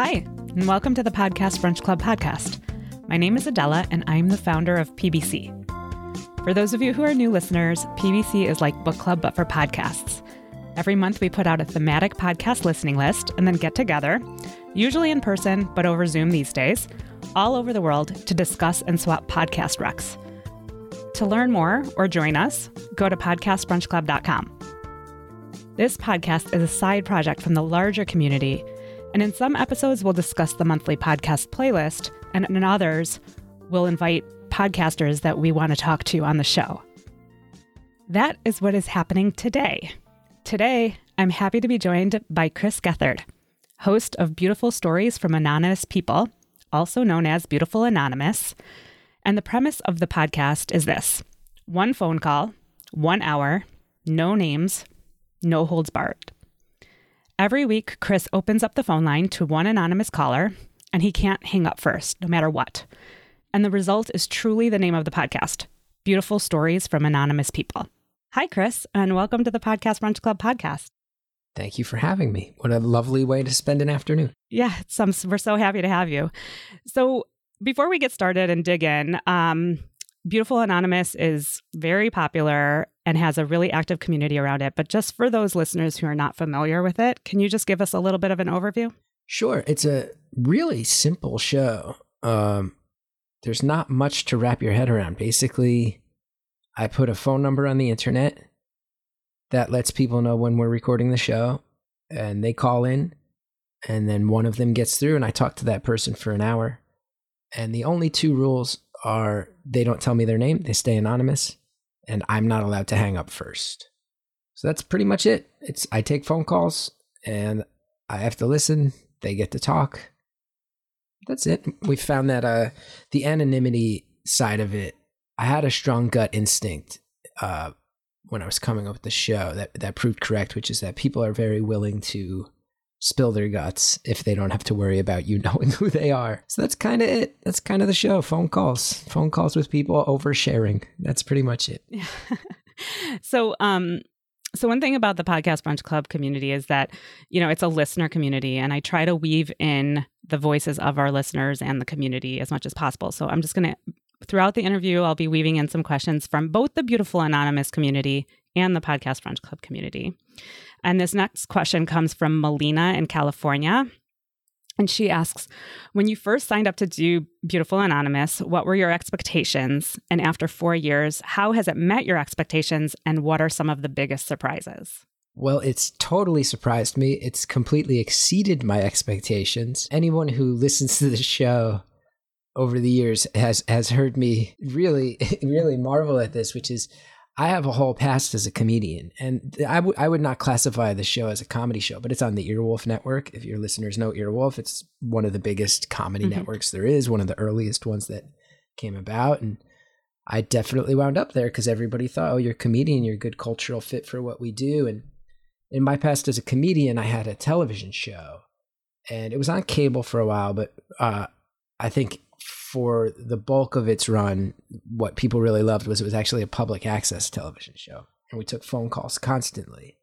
Hi, and welcome to the Podcast Brunch Club podcast. My name is Adela, and I'm the founder of PBC. For those of you who are new listeners, PBC is like book club but for podcasts. Every month, we put out a thematic podcast listening list and then get together, usually in person, but over Zoom these days, all over the world to discuss and swap podcast recs. To learn more or join us, go to podcastbrunchclub.com. This podcast is a side project from the larger community, and in some episodes, we'll discuss the monthly podcast playlist, and in others, we'll invite podcasters that we want to talk to on the show. That is what is happening today. Today, I'm happy to be joined by Chris Gethard, host of Beautiful Stories from Anonymous People, also known as Beautiful Anonymous. And the premise of the podcast is this one phone call, one hour, no names, no holds barred. Every week, Chris opens up the phone line to one anonymous caller, and he can't hang up first, no matter what. And the result is truly the name of the podcast Beautiful Stories from Anonymous People. Hi, Chris, and welcome to the Podcast Brunch Club podcast. Thank you for having me. What a lovely way to spend an afternoon. Yeah, some, we're so happy to have you. So, before we get started and dig in, um, Beautiful Anonymous is very popular and has a really active community around it. But just for those listeners who are not familiar with it, can you just give us a little bit of an overview? Sure. It's a really simple show. Um, there's not much to wrap your head around. Basically, I put a phone number on the internet that lets people know when we're recording the show, and they call in, and then one of them gets through, and I talk to that person for an hour. And the only two rules are they don't tell me their name, they stay anonymous, and I'm not allowed to hang up first. So that's pretty much it. It's I take phone calls and I have to listen, they get to talk. That's it. We found that uh the anonymity side of it, I had a strong gut instinct uh when I was coming up with the show that that proved correct, which is that people are very willing to spill their guts if they don't have to worry about you knowing who they are. So that's kind of it. That's kind of the show. Phone calls, phone calls with people oversharing. That's pretty much it. so, um, so one thing about the podcast brunch club community is that you know it's a listener community and i try to weave in the voices of our listeners and the community as much as possible so i'm just going to throughout the interview i'll be weaving in some questions from both the beautiful anonymous community and the podcast brunch club community and this next question comes from Melina in California. And she asks, when you first signed up to do Beautiful Anonymous, what were your expectations? And after four years, how has it met your expectations? And what are some of the biggest surprises? Well, it's totally surprised me. It's completely exceeded my expectations. Anyone who listens to the show over the years has has heard me really really marvel at this, which is I have a whole past as a comedian, and I, w- I would not classify the show as a comedy show, but it's on the Earwolf Network. If your listeners know Earwolf, it's one of the biggest comedy mm-hmm. networks there is, one of the earliest ones that came about. And I definitely wound up there because everybody thought, oh, you're a comedian, you're a good cultural fit for what we do. And in my past as a comedian, I had a television show, and it was on cable for a while, but uh, I think for the bulk of its run, what people really loved was it was actually a public access television show. And we took phone calls constantly.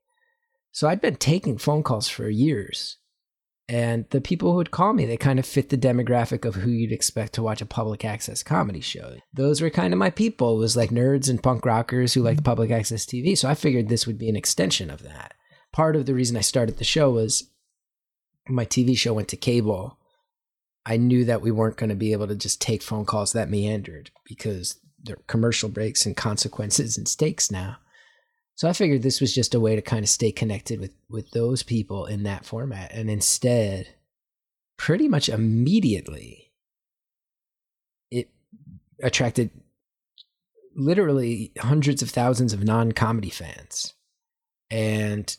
So I'd been taking phone calls for years. And the people who would call me, they kind of fit the demographic of who you'd expect to watch a public access comedy show. Those were kind of my people. It was like nerds and punk rockers who liked public access TV. So I figured this would be an extension of that. Part of the reason I started the show was my TV show went to cable I knew that we weren't going to be able to just take phone calls that meandered because there are commercial breaks and consequences and stakes now. So I figured this was just a way to kind of stay connected with with those people in that format. And instead, pretty much immediately, it attracted literally hundreds of thousands of non-comedy fans. And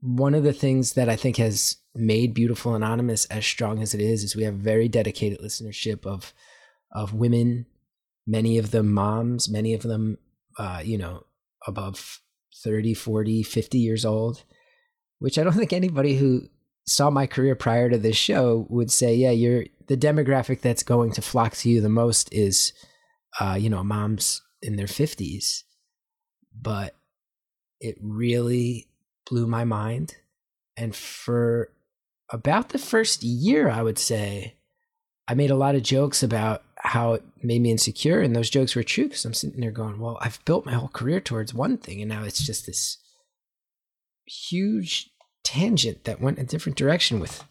one of the things that I think has made Beautiful Anonymous as strong as it is is we have very dedicated listenership of of women, many of them moms, many of them uh, you know, above 30, 40, 50 years old, which I don't think anybody who saw my career prior to this show would say, yeah, you're the demographic that's going to flock to you the most is uh, you know, moms in their 50s. But it really blew my mind. And for about the first year, I would say, I made a lot of jokes about how it made me insecure, and those jokes were true because I'm sitting there going, "Well, I've built my whole career towards one thing, and now it's just this huge tangent that went a different direction with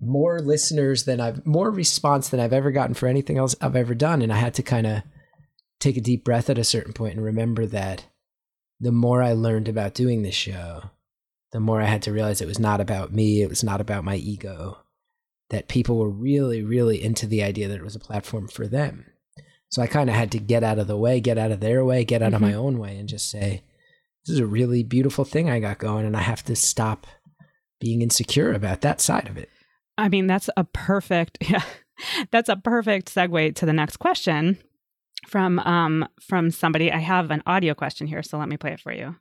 more listeners than I've more response than I've ever gotten for anything else I've ever done, and I had to kind of take a deep breath at a certain point and remember that the more I learned about doing this show, the more I had to realize it was not about me, it was not about my ego, that people were really, really into the idea that it was a platform for them. So I kind of had to get out of the way, get out of their way, get out mm-hmm. of my mm-hmm. own way, and just say, this is a really beautiful thing I got going, and I have to stop being insecure about that side of it. I mean, that's a perfect, yeah, that's a perfect segue to the next question from um from somebody. I have an audio question here, so let me play it for you.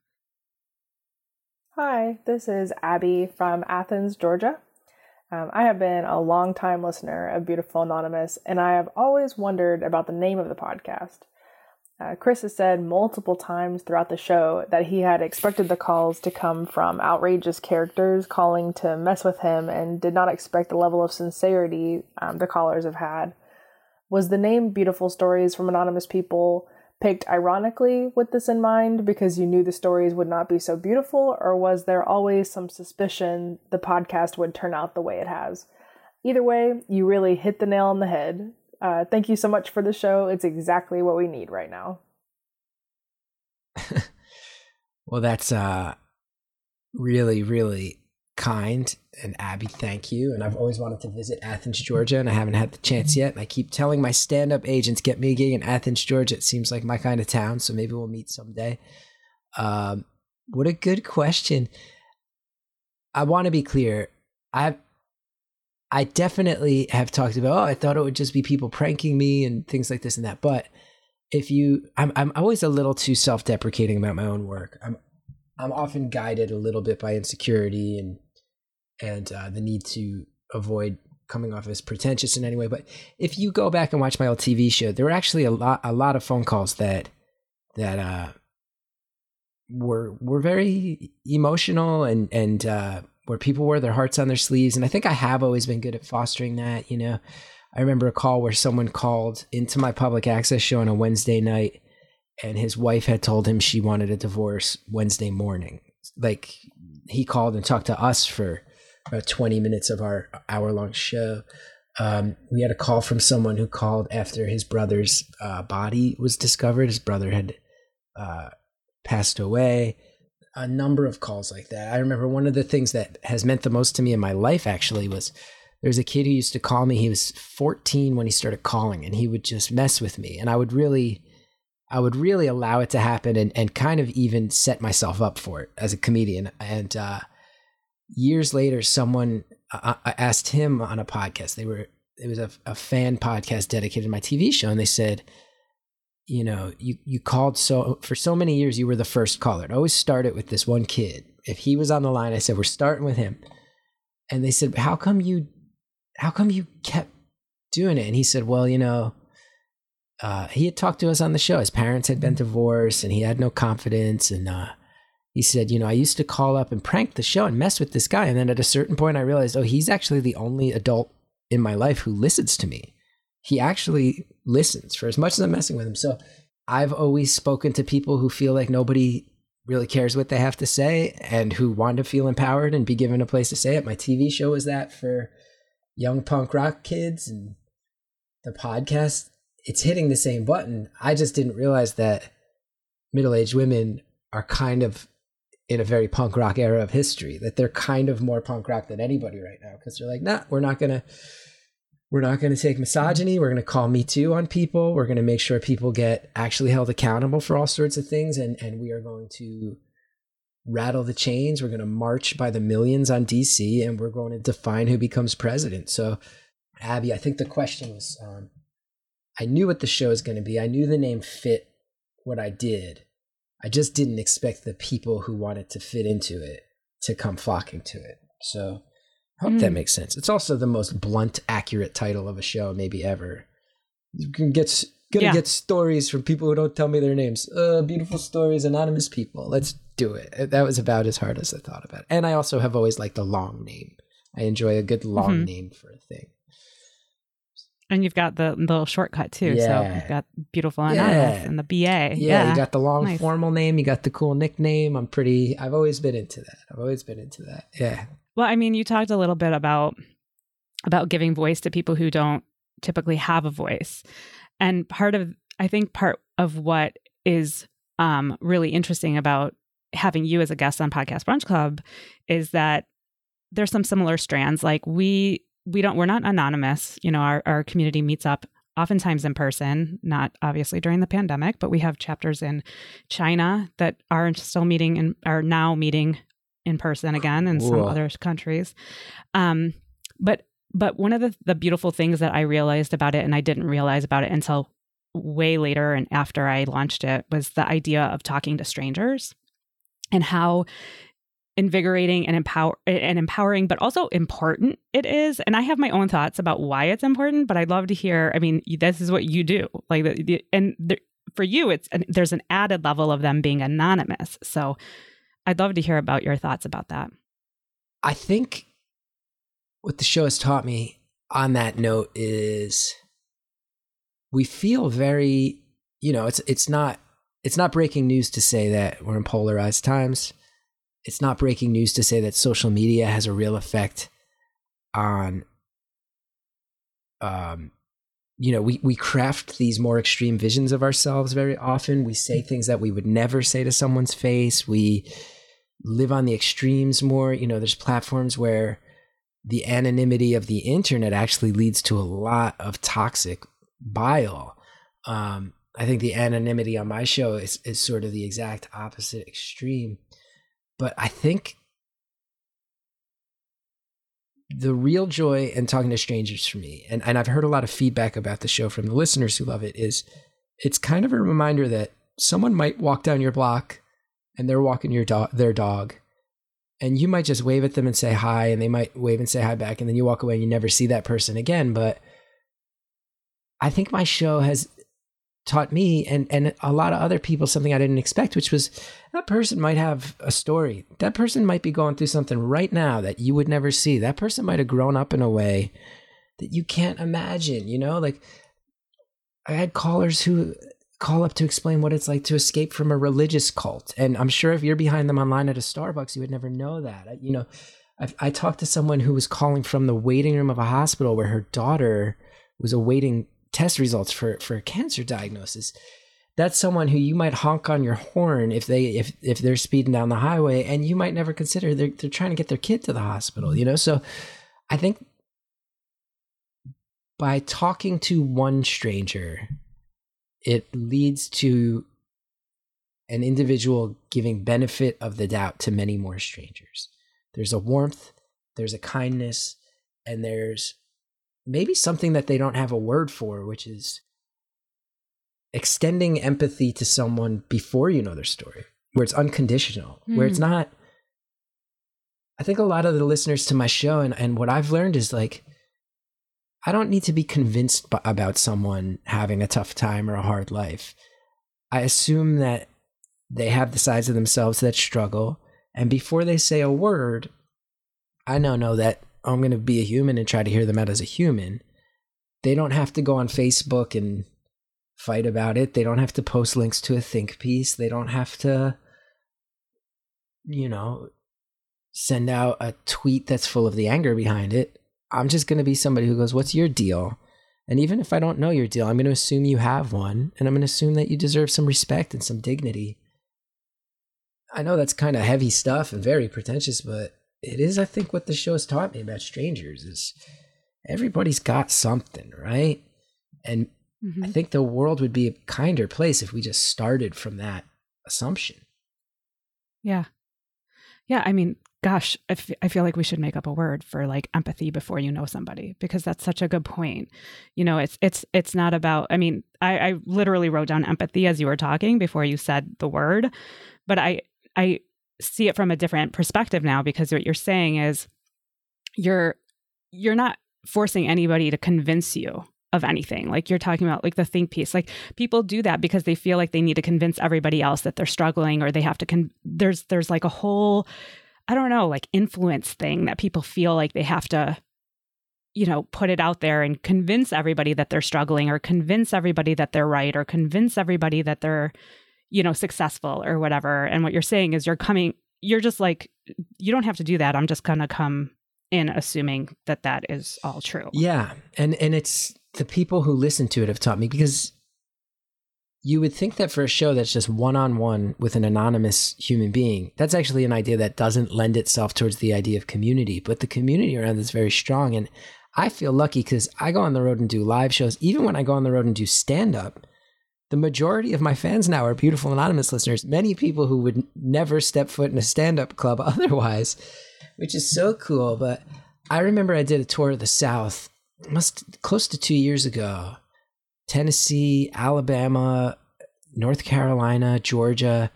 Hi, this is Abby from Athens, Georgia. Um, I have been a long time listener of Beautiful Anonymous, and I have always wondered about the name of the podcast. Uh, Chris has said multiple times throughout the show that he had expected the calls to come from outrageous characters calling to mess with him and did not expect the level of sincerity um, the callers have had. Was the name Beautiful Stories from Anonymous People picked ironically with this in mind because you knew the stories would not be so beautiful, or was there always some suspicion the podcast would turn out the way it has? Either way, you really hit the nail on the head. Uh, thank you so much for the show. It's exactly what we need right now. well, that's uh, really, really kind. And Abby, thank you. And I've always wanted to visit Athens, Georgia, and I haven't had the chance yet. And I keep telling my stand up agents, get me a gig in Athens, Georgia. It seems like my kind of town. So maybe we'll meet someday. Um, what a good question. I want to be clear. I I definitely have talked about, oh, I thought it would just be people pranking me and things like this and that. But if you I'm I'm always a little too self-deprecating about my own work. I'm I'm often guided a little bit by insecurity and and uh, the need to avoid coming off as pretentious in any way. But if you go back and watch my old TV show, there were actually a lot a lot of phone calls that that uh, were were very emotional and and uh, where people wear their hearts on their sleeves. And I think I have always been good at fostering that. You know, I remember a call where someone called into my public access show on a Wednesday night, and his wife had told him she wanted a divorce Wednesday morning. Like he called and talked to us for about 20 minutes of our hour long show. Um, we had a call from someone who called after his brother's uh, body was discovered. His brother had uh, passed away. A number of calls like that. I remember one of the things that has meant the most to me in my life actually was there's a kid who used to call me. He was 14 when he started calling, and he would just mess with me. And I would really, I would really allow it to happen and, and kind of even set myself up for it as a comedian. And uh, years later, someone asked him on a podcast. They were it was a, a fan podcast dedicated to my TV show, and they said, you know, you you called so for so many years. You were the first caller. It always started with this one kid. If he was on the line, I said we're starting with him, and they said, how come you, how come you kept doing it? And he said, well, you know. Uh, he had talked to us on the show. His parents had been divorced, and he had no confidence. And uh, he said, you know, I used to call up and prank the show and mess with this guy. And then at a certain point, I realized, oh, he's actually the only adult in my life who listens to me. He actually listens for as much as I'm messing with him. So I've always spoken to people who feel like nobody really cares what they have to say and who want to feel empowered and be given a place to say it. My TV show was that for young punk rock kids and the podcast. It's hitting the same button. I just didn't realize that middle aged women are kind of in a very punk rock era of history that they're kind of more punk rock than anybody right now because they're like nah we're not gonna we're not gonna take misogyny we're gonna call me too on people we're gonna make sure people get actually held accountable for all sorts of things and and we are going to rattle the chains we're to march by the millions on dc and we're going to define who becomes president. So abby i think the question was um, i knew what the show is going to be. I knew the name fit what i did I just didn't expect the people who wanted to fit into it to come flocking to it. So I hope mm. that makes sense. It's also the most blunt, accurate title of a show maybe ever. You can get gonna yeah. get stories from people who don't tell me their names. Uh, beautiful stories, anonymous people. Let's do it. That was about as hard as I thought about it. And I also have always liked a long name. I enjoy a good long mm-hmm. name for a thing. And you've got the little shortcut too. Yeah. So you've got beautiful yeah. and the BA. Yeah, yeah, you got the long nice. formal name, you got the cool nickname. I'm pretty I've always been into that. I've always been into that. Yeah. Well, I mean, you talked a little bit about about giving voice to people who don't typically have a voice. And part of I think part of what is um, really interesting about having you as a guest on Podcast Brunch Club is that there's some similar strands. Like we we don't we're not anonymous. You know, our, our community meets up oftentimes in person, not obviously during the pandemic, but we have chapters in China that are still meeting and are now meeting in person again in some other countries. Um, but but one of the, the beautiful things that I realized about it, and I didn't realize about it until way later and after I launched it, was the idea of talking to strangers and how invigorating and empower and empowering but also important it is. And i have my own thoughts about why it's important but i'd love to hear i mean this is what you do. Like the, and the, for you it's an, there's an added level of them being anonymous. So i'd love to hear about your thoughts about that. I think what the show has taught me on that note is we feel very you know it's it's not it's not breaking news to say that we're in polarized times it's not breaking news to say that social media has a real effect on um you know we we craft these more extreme visions of ourselves very often. We say things that we would never say to someone's face. We live on the extremes more. You know there's platforms where the anonymity of the internet actually leads to a lot of toxic bile. Um i think the anonymity on my show is is sort of the exact opposite extreme but I think the real joy in talking to strangers for me, and, and I've heard a lot of feedback about the show from the listeners who love it, is it's kind of a reminder that someone might walk down your block and they're walking your dog their dog and you might just wave at them and say hi and they might wave and say hi back and then you walk away and you never see that person again. But i think my show has taught me and and a lot of other people something I didn't expect, which was that person might have a story. That person might be going through something right now that you would never see. That person might have grown up in a way that you can't imagine, you know? Like I had callers who call up to explain what it's like to escape from a religious cult. And I'm sure if you're behind them online at a Starbucks, you would never know that. You know, I talked to someone who was calling from the waiting room of a hospital where her daughter was awaiting test results for for a cancer diagnosis that's someone who you might honk on your horn if they if if they're speeding down the highway and you might never consider they're they're trying to get their kid to the hospital you know? So i think by talking to one stranger it leads to an individual giving benefit of the doubt to many more strangers. There's a warmth there's a kindness and there's maybe something that they don't have a word for, which is extending empathy to someone before you know their story, where it's unconditional, mm. where it's hmm. not. I think a lot of the listeners to my show and, and what I've learned is like, I don't need to be convinced b- about someone having a tough time or a hard life. I assume that they have the sides of themselves that struggle. And before they say a word, I now know that Oh, I'm going to be a human and try to hear them out as a human. They don't have to go on Facebook and fight about it. They don't have to post links to a think piece. They don't have to, you know, send out a tweet that's full of the anger behind it. I'm just going to be somebody who goes, What's your deal? And even if I don't know your deal, I'm going to assume you have one. And I'm going to assume that you deserve some respect and some dignity. I know that's kind of heavy stuff and very pretentious, but it is, I think, what the show has taught me about strangers is everybody's got something, right? And mm-hmm. I think the world would be a kinder place if we just started from that assumption. Yeah. Yeah. I mean, gosh, I, f- I feel like we should make up a word for like empathy before you know somebody because that's such a good point. You know, it's it's it's not about. I mean, I, I literally wrote down empathy as you were talking before you said the word, but I I see it from a different perspective now because what you're saying is you're you're not forcing anybody to convince you of anything. Like you're talking about like the think piece. Like people do that because they feel like they need to convince everybody else that they're struggling or they have to con- there's there's like a whole I don't know, like influence thing that people feel like they have to you know, put it out there and convince everybody that they're struggling or convince everybody that they're right or convince everybody that they're, you know, successful or whatever. And what you're saying is you're coming, you're just like, you don't have to do that. I'm just going to come in assuming that that is all true. Yeah. And, and it's the people who listen to it have taught me because you would think that for a show that's just one on one with an anonymous human being, that's actually an idea that doesn't lend itself towards the idea of community. But the community around is very strong. And I feel lucky because I go on the road and do live shows. Even when I go on the road and do stand up, the majority of my fans now are beautiful anonymous listeners. Many people who would never step foot in a stand up club otherwise, which is so cool. But I remember I did a tour of the South, must close to two years ago. Tennessee, Alabama, North Carolina, Georgia,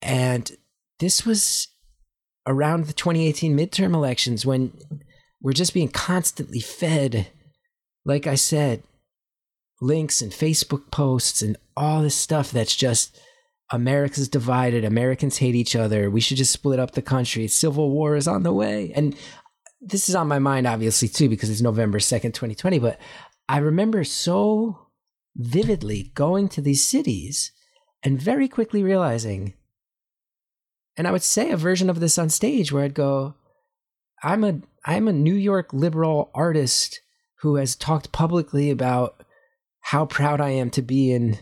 and this was around the 2018 midterm elections when we're just being constantly fed, like I said, links and Facebook posts and all this stuff that's just America's divided. Americans hate each other. We should just split up the country. Civil war is on the way. And this is on my mind, obviously, too, because it's November 2nd, 2020. But I remember so vividly going to these cities and very quickly realizing, and I would say a version of this on stage where I'd go, I'm a I'm a New York liberal artist who has talked publicly about how proud I am to be in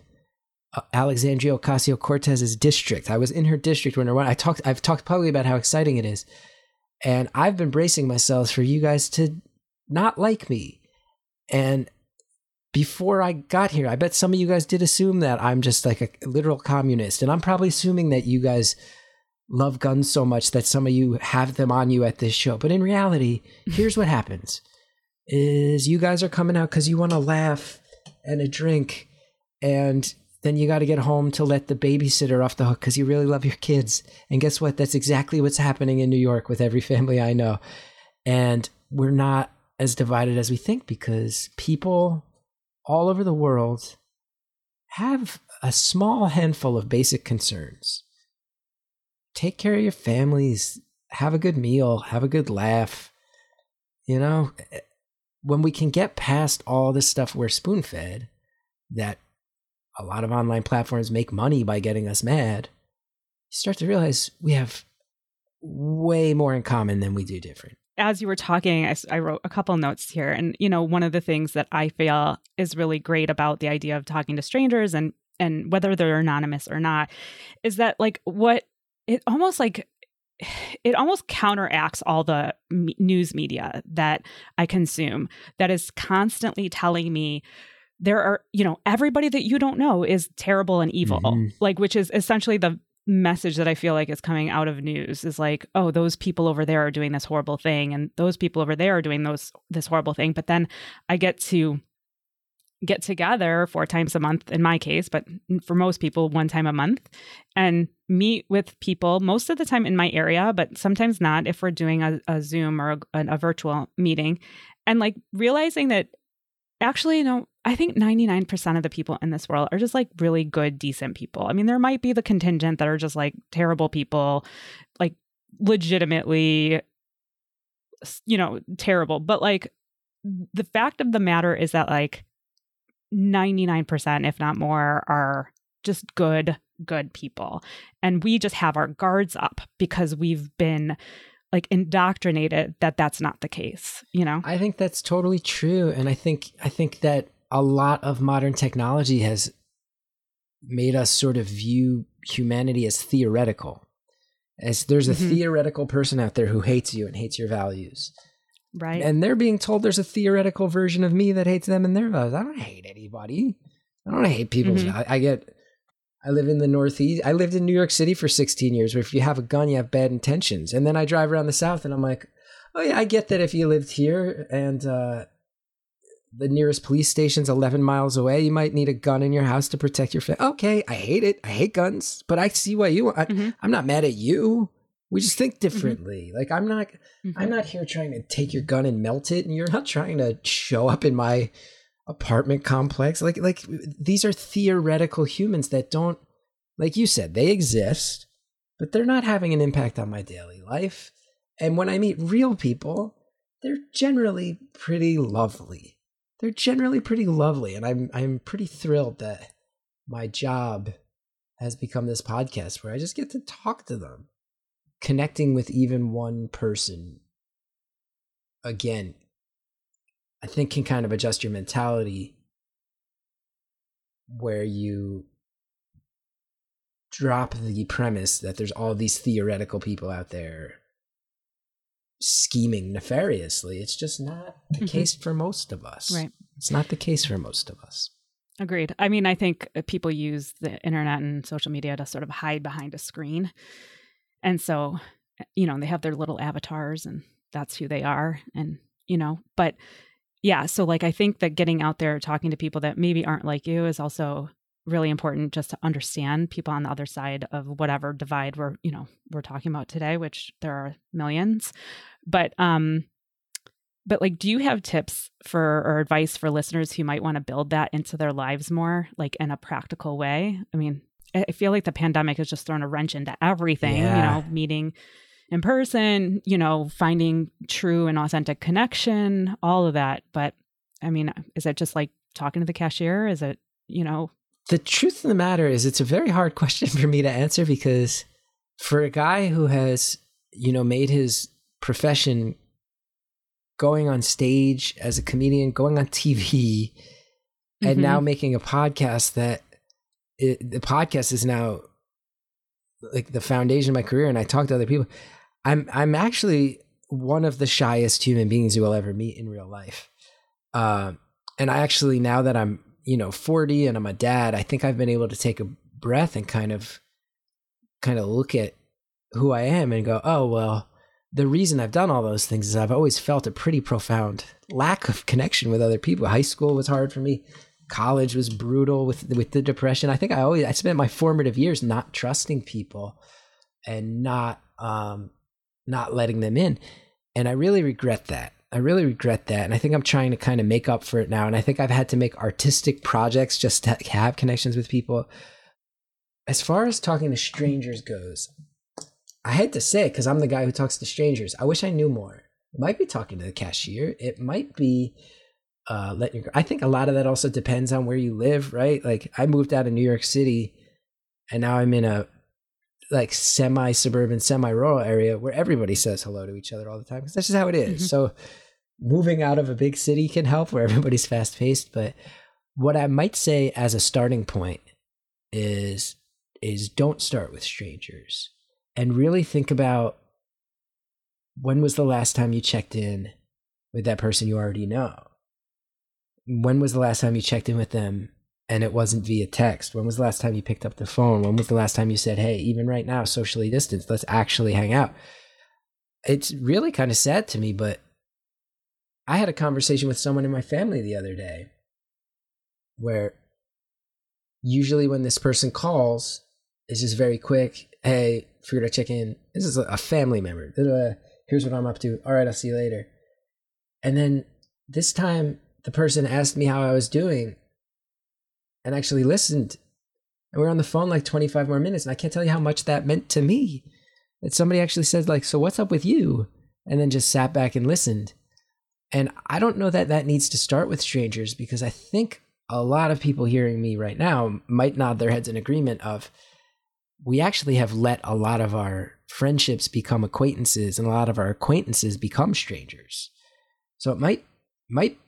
uh, Alexandria Ocasio Cortez's district. I was in her district when I talked. I've talked publicly about how exciting it is, and I've been bracing myself for you guys to not like me. And before I got here, I bet some of you guys did assume that I'm just like a literal communist, and I'm probably assuming that you guys love guns so much that some of you have them on you at this show. But in reality, here's what happens is you guys are coming out cuz you want to laugh and a drink and then you got to get home to let the babysitter off the hook cuz you really love your kids. And guess what? That's exactly what's happening in New York with every family I know. And we're not as divided as we think because people all over the world have a small handful of basic concerns take care of your families, have a good meal, have a good laugh. You know, when we can get past all this stuff we're spoon fed, that a lot of online platforms make money by getting us mad, you start to realize we have way more in common than we do different. As you were talking, I, I wrote a couple notes here. And, you know, one of the things that I feel is really great about the idea of talking to strangers and and whether they're anonymous or not is that like what it almost like it almost counteracts all the news media that I consume that is constantly telling me there are, you know, everybody that you don't know is terrible and evil. Mm-hmm. Like, which is essentially the message that I feel like is coming out of news is like, oh, those people over there are doing this horrible thing, and those people over there are doing those this horrible thing. But then I get to get together four times a month in my case, but for most people, one time a month and meet with people most of the time in my area, but sometimes not if we're doing a, a Zoom or a, a virtual meeting. And like realizing that actually, you know, I think 99% of the people in this world are just like really good, decent people. I mean, there might be the contingent that are just like terrible people, like legitimately, you know, terrible. But like the fact of the matter is that like 99%, if not more, are just good, good people. And we just have our guards up because we've been like indoctrinated that that's not the case, you know? I think that's totally true. And I think, I think that a lot of modern technology has made us sort of view humanity as theoretical. As there's a mm-hmm. theoretical person out there who hates you and hates your values. Right. And they're being told there's a theoretical version of me that hates them and their values. I don't hate anybody. I don't hate people. Mm-hmm. I, I, get, I live in the Northeast. I lived in New York City for 16 years, where if you have a gun, you have bad intentions. And then I drive around the South and I'm like, oh, yeah, I get that if you lived here and uh, the nearest police station's 11 miles away, you might need a gun in your house to protect your family. Okay, I hate it. I hate guns, but I see why you, I, mm-hmm. I'm not mad at you we just think mm-hmm. differently mm-hmm. like i'm not mm-hmm. i'm not here trying to take your gun and melt it and you're not trying to show up in my apartment complex like like these are theoretical humans that don't like you said they exist but they're not having an impact on my daily life. And when I meet real people, they're generally pretty lovely. They're generally pretty lovely, and I'm I'm pretty thrilled that my job has become this podcast where I just get to talk to them. Connecting with even one person again, I think can kind of adjust your mentality where you drop the premise that there's all these theoretical people out there scheming nefariously. It's just not the mm-hmm. case for most of us. Right. It's not the case for most of us. Agreed. I mean, I think people use the internet and social media to sort of hide behind a screen. And so, you know, they have their little avatars and that's who they are. And, you know, but yeah, so like I think that getting out there talking to people that maybe aren't like you is also really important just to understand people on the other side of whatever divide we're, you know, we're talking about today, which there are millions. But um but like do you have tips for or advice for listeners who might want to build that into their lives more like in a practical way i mean i feel like the pandemic has just thrown a wrench into everything yeah. you know meeting in person you know finding true and authentic connection all of that but i mean is it just like talking to the cashier is it you know the truth of the matter is it's a very hard question for me to answer because for a guy who has you know made his profession going on stage as a comedian, going on TV, mm-hmm. and now making a podcast that it, the podcast is now like the foundation of my career. And I talk to other people. I'm I'm actually one of the shyest human beings you will ever meet in real life. Uh, and I actually now that I'm you know 40 and I'm a dad, I think I've been able to take a breath and kind of kind of look at who I am and go, oh well, the reason I've done all those things is I've always felt a pretty profound lack of connection with other people. High school was hard for me. College was brutal with with the depression. I think I always I spent my formative years not trusting people and not um not letting them in. And I really regret that. I really regret that. And I think I'm trying to kind of make up for it now. And I think I've had to make artistic projects just to have connections with people. As far as talking to strangers goes, I hate to say it because I'm the guy who talks to strangers. I wish I knew more. It might be talking to the cashier. It might be uh, letting your. I think a lot of that also depends on where you live, right? Like I moved out of New York City, and now I'm in a like semi suburban, semi rural area where everybody says hello to each other all the time because that's just how it is. Mm-hmm. So moving out of a big city can help where everybody's fast paced. But what I might say as a starting point is is don't start with strangers and really think about when was the last time you checked in with that person you already know? When was the last time you checked in with them and it wasn't via text? When was the last time you picked up the phone? When was the last time you said, hey, even right now, socially distanced, let's actually hang out? It's really kind of sad to me, but I had a conversation with someone in my family the other day where usually when this person calls, it's just very quick. Hey, figured I'd check in. This is a family member. Here's what I'm up to. All right, I'll see you later. And then this time, the person asked me how I was doing and actually listened. And we were on the phone like 25 more minutes. And I can't tell you how much that meant to me. That somebody actually said, like, so what's up with you? And then just sat back and listened. And I don't know that that needs to start with strangers because I think a lot of people hearing me right now might nod their heads in agreement of, we actually have let a lot of our friendships become acquaintances and a lot of our acquaintances become strangers. So it might might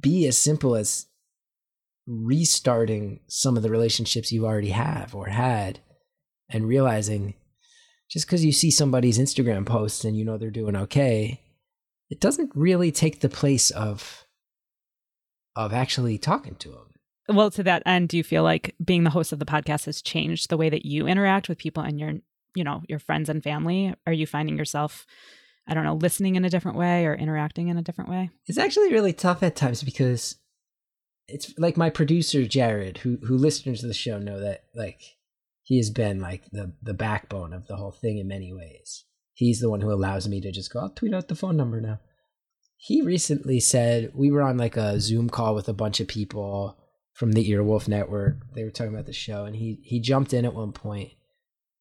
be as simple as restarting some of the relationships you already have or had and realizing just because you see somebody's Instagram posts and you know they're doing okay, it doesn't really take the place of of actually talking to them. Well, to that end, do you feel like being the host of the podcast has changed the way that you interact with people and your, you know, your friends and family? Are you finding yourself, I don't know, listening in a different way or interacting in a different way? It's actually really tough at times because it's like my producer Jared, who who listeners to the show know that like he has been like the the backbone of the whole thing in many ways. He's the one who allows me to just go, I'll tweet out the phone number now. He recently said we were on like a Zoom call with a bunch of people from the Earwolf Network. They were talking about the show, and he he jumped in at one point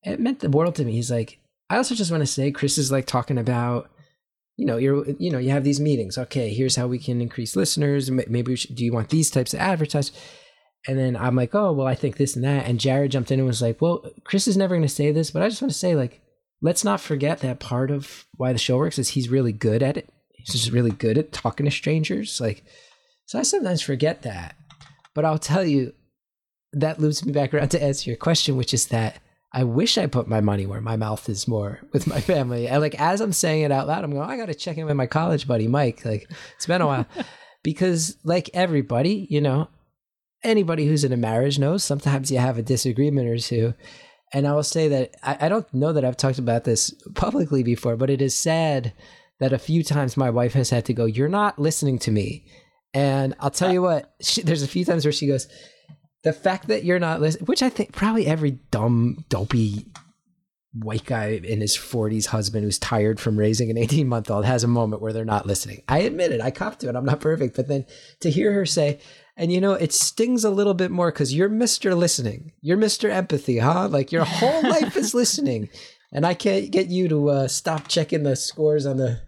it meant the world to me. He's like, I also just want to say, Chris is like talking about, you know, you're, you know, you have these meetings. Okay, here's how we can increase listeners. Maybe should, do you want these types of advertise? And then I'm like, oh, well, I think this and that. And Jared jumped in and was like, well, Chris is never going to say this, but I just want to say, like, let's not forget that part of why the show works is he's really good at it. He's just really good at talking to strangers. Like, so I sometimes forget that. But I'll tell you, that loops me back around to answer your question, which is that I wish I put my money where my mouth is more with my family. And like as I'm saying it out loud, I'm going, I got to check in with my college buddy Mike. Like it's been a while because like everybody, you know, anybody who's in a marriage knows sometimes you have a disagreement or two. And I will say that I, I don't know that I've talked about this publicly before, but it is sad that a few times my wife has had to go, "You're not listening to me." And I'll tell uh, you what, she, there's a few times where she goes, the fact that you're not listening, which I think probably every dumb, dopey white guy in his 40s husband who's tired from raising an 18 month old has a moment where they're not listening. I admit it. I cop to it. I'm not perfect. But then to hear her say, and you know, it stings a little bit more because you're Mr. Listening. You're Mr. Empathy, huh? Like your whole life is listening. And I can't get you to uh, stop checking the scores on the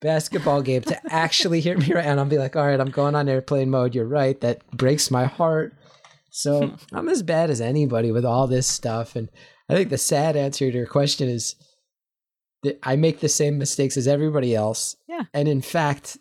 basketball game to actually hear me right. And I'll be like, all right, I'm going on airplane mode. You're right. That breaks my heart. So I'm as bad as anybody with all this stuff. And I think the sad answer to your question is that I make the same mistakes as everybody else. Yeah. And in fact,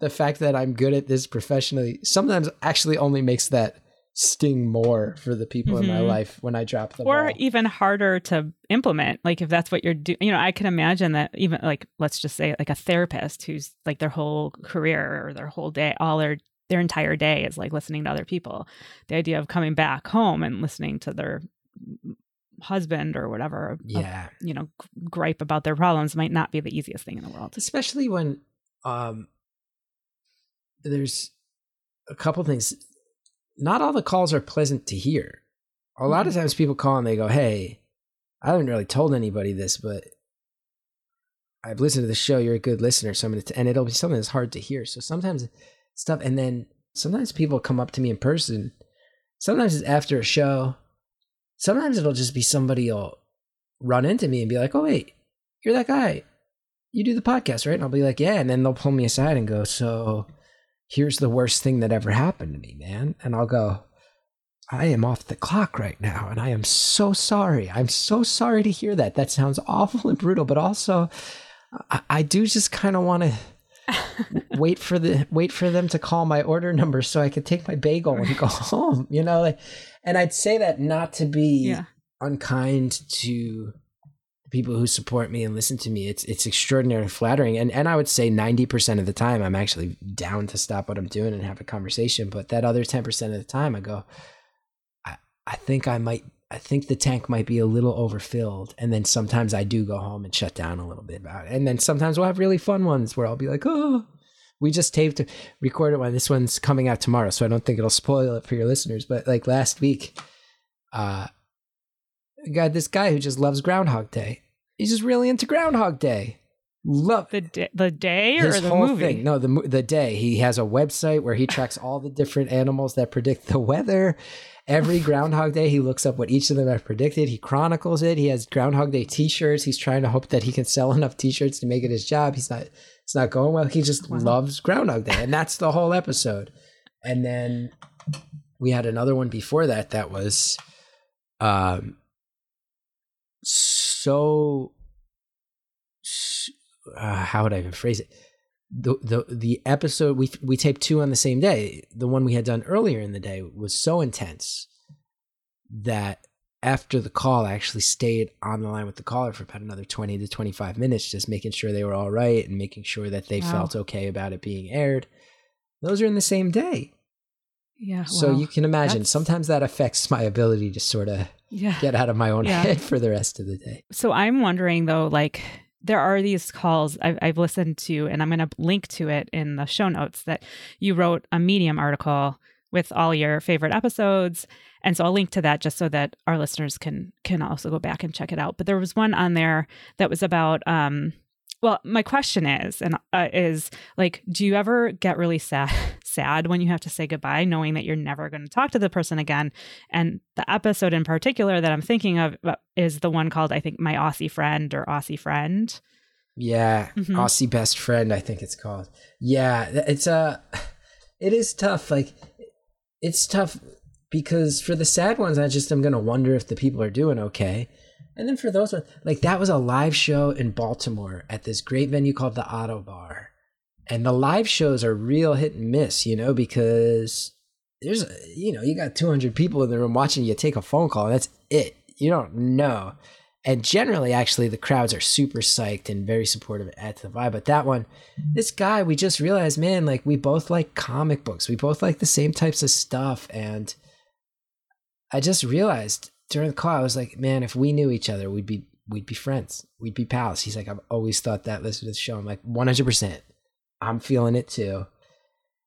the fact that I'm good at this professionally sometimes actually only makes that sting more for the people mm-hmm. in my mm-hmm. life when I drop the or ball. even harder to implement. Like if that's what you're doing, you know, I can imagine that even like let's just say like a therapist who's like their whole career or their whole day, all their their entire day is like listening to other people. The idea of coming back home and listening to their husband or whatever, uh, yeah, uh, you know, gripe about their problems might not be the easiest thing in the world. Especially when um there's a couple things. Not all the calls are pleasant to hear. A lot of mm-hmm. times people call and they go, "Hey, I haven't really told anybody this, but I've listened to the show. You're a good listener, so I'm gonna t-, and it'll be something that's hard to hear. So sometimes stuff. And then sometimes people come up to me in person. Sometimes it's after a show. Sometimes it'll just be somebody will run into me and be like, "Oh wait, you're that guy. You do the podcast, right?" And I'll be like, "Yeah." And then they'll pull me aside and go, "So, here's the worst thing that ever happened to me, man." And I'll go, I am off the clock right now, and I am so sorry. I'm so sorry to hear that. That sounds awful and brutal, but also, I, I do just kind of want to wait for the wait for them to call my order number so I could take my bagel and go home. You know, like, and I'd say that not to be yeah. unkind to people who support me and listen to me. It's it's extraordinarily flattering, and and I would say ninety percent of the time I'm actually down to stop what I'm doing and have a conversation. But that other ten percent of the time, I go, I I think I might I think the tank might be a little overfilled. And then sometimes I do go home and shut down a little bit about it. And then sometimes we'll have really fun ones where I'll be like, oh, we just taped, recorded one. This one's coming out tomorrow. So I don't think it'll spoil it for your listeners. But like last week, uh, got this guy who just loves Groundhog Day. He's just really into Groundhog Day. Love the day, the day or the movie. Thing. No, the the day. He has a website where he tracks all the different animals that predict the weather Every Groundhog Day, he looks up what each of them have predicted. He chronicles it. He has Groundhog Day T-shirts. He's trying to hope that he can sell enough T-shirts to make it his job. He's not. It's not going well. He just wow. loves Groundhog Day, and that's the whole episode. And then we had another one before that that was, um, so. Uh, how would I even phrase it? The the the episode we we taped two on the same day. The one we had done earlier in the day was so intense that after the call, I actually stayed on the line with the caller for about another twenty to twenty five minutes, just making sure they were all right and making sure that they wow. felt okay about it being aired. Those are in the same day. Yeah. So well, you can imagine sometimes that affects my ability to sort of yeah. get out of my own yeah. head for the rest of the day. So I'm wondering though, like there are these calls I've, I've listened to, and I'm going to link to it in the show notes that you wrote a Medium article with all your favorite episodes. And so I'll link to that just so that our listeners can can also go back and check it out. But there was one on there that was about um well, my question is, and uh, is like, do you ever get really sad, sad when you have to say goodbye, knowing that you're never going to talk to the person again? And the episode in particular that I'm thinking of uh, is the one called, I think, "My Aussie Friend" or "Aussie Friend." Yeah, mm-hmm. Aussie Best Friend, I think it's called. Yeah, it's a, uh, it is tough. Like, it's tough because for the sad ones, I just am gonna wonder if the people are doing okay and then for those ones, like that was a live show in Baltimore at this great venue called the Auto Ottobar. And the live shows are real hit and miss, you know, because there's, you know, you got 200 people in the room watching you take a phone call, and that's it. You don't know. And generally, actually, the crowds are super psyched and very supportive at the vibe. But that one, this guy, we just realized, man, like we both like comic books. We both like the same types of stuff. And I just realized during the call, I was like, man, if we knew each other, we'd be we'd be friends. We'd be pals. He's like, I've always thought that listening to the show. I'm like, 100%. I'm feeling it too.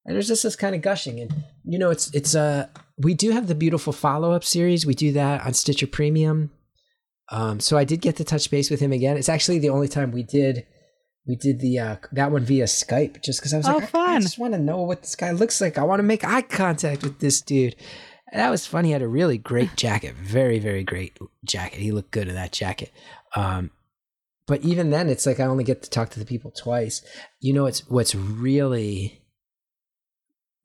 And there's just this kind of gushing. And, you know, it's, it's, uh, we do have the beautiful follow up series. We do that on Stitcher Premium. Um, so I did get to touch base with him again. It's actually the only time we did, we did the, uh, that one via Skype just because I was oh, like, fun. I, I just want to know what this guy looks like. I want to make eye contact with this dude that was funny. He had a really great jacket, very very great jacket. He looked good in that jacket. Um, but even then, it's like I only get to talk to the people twice. You know, it's what's really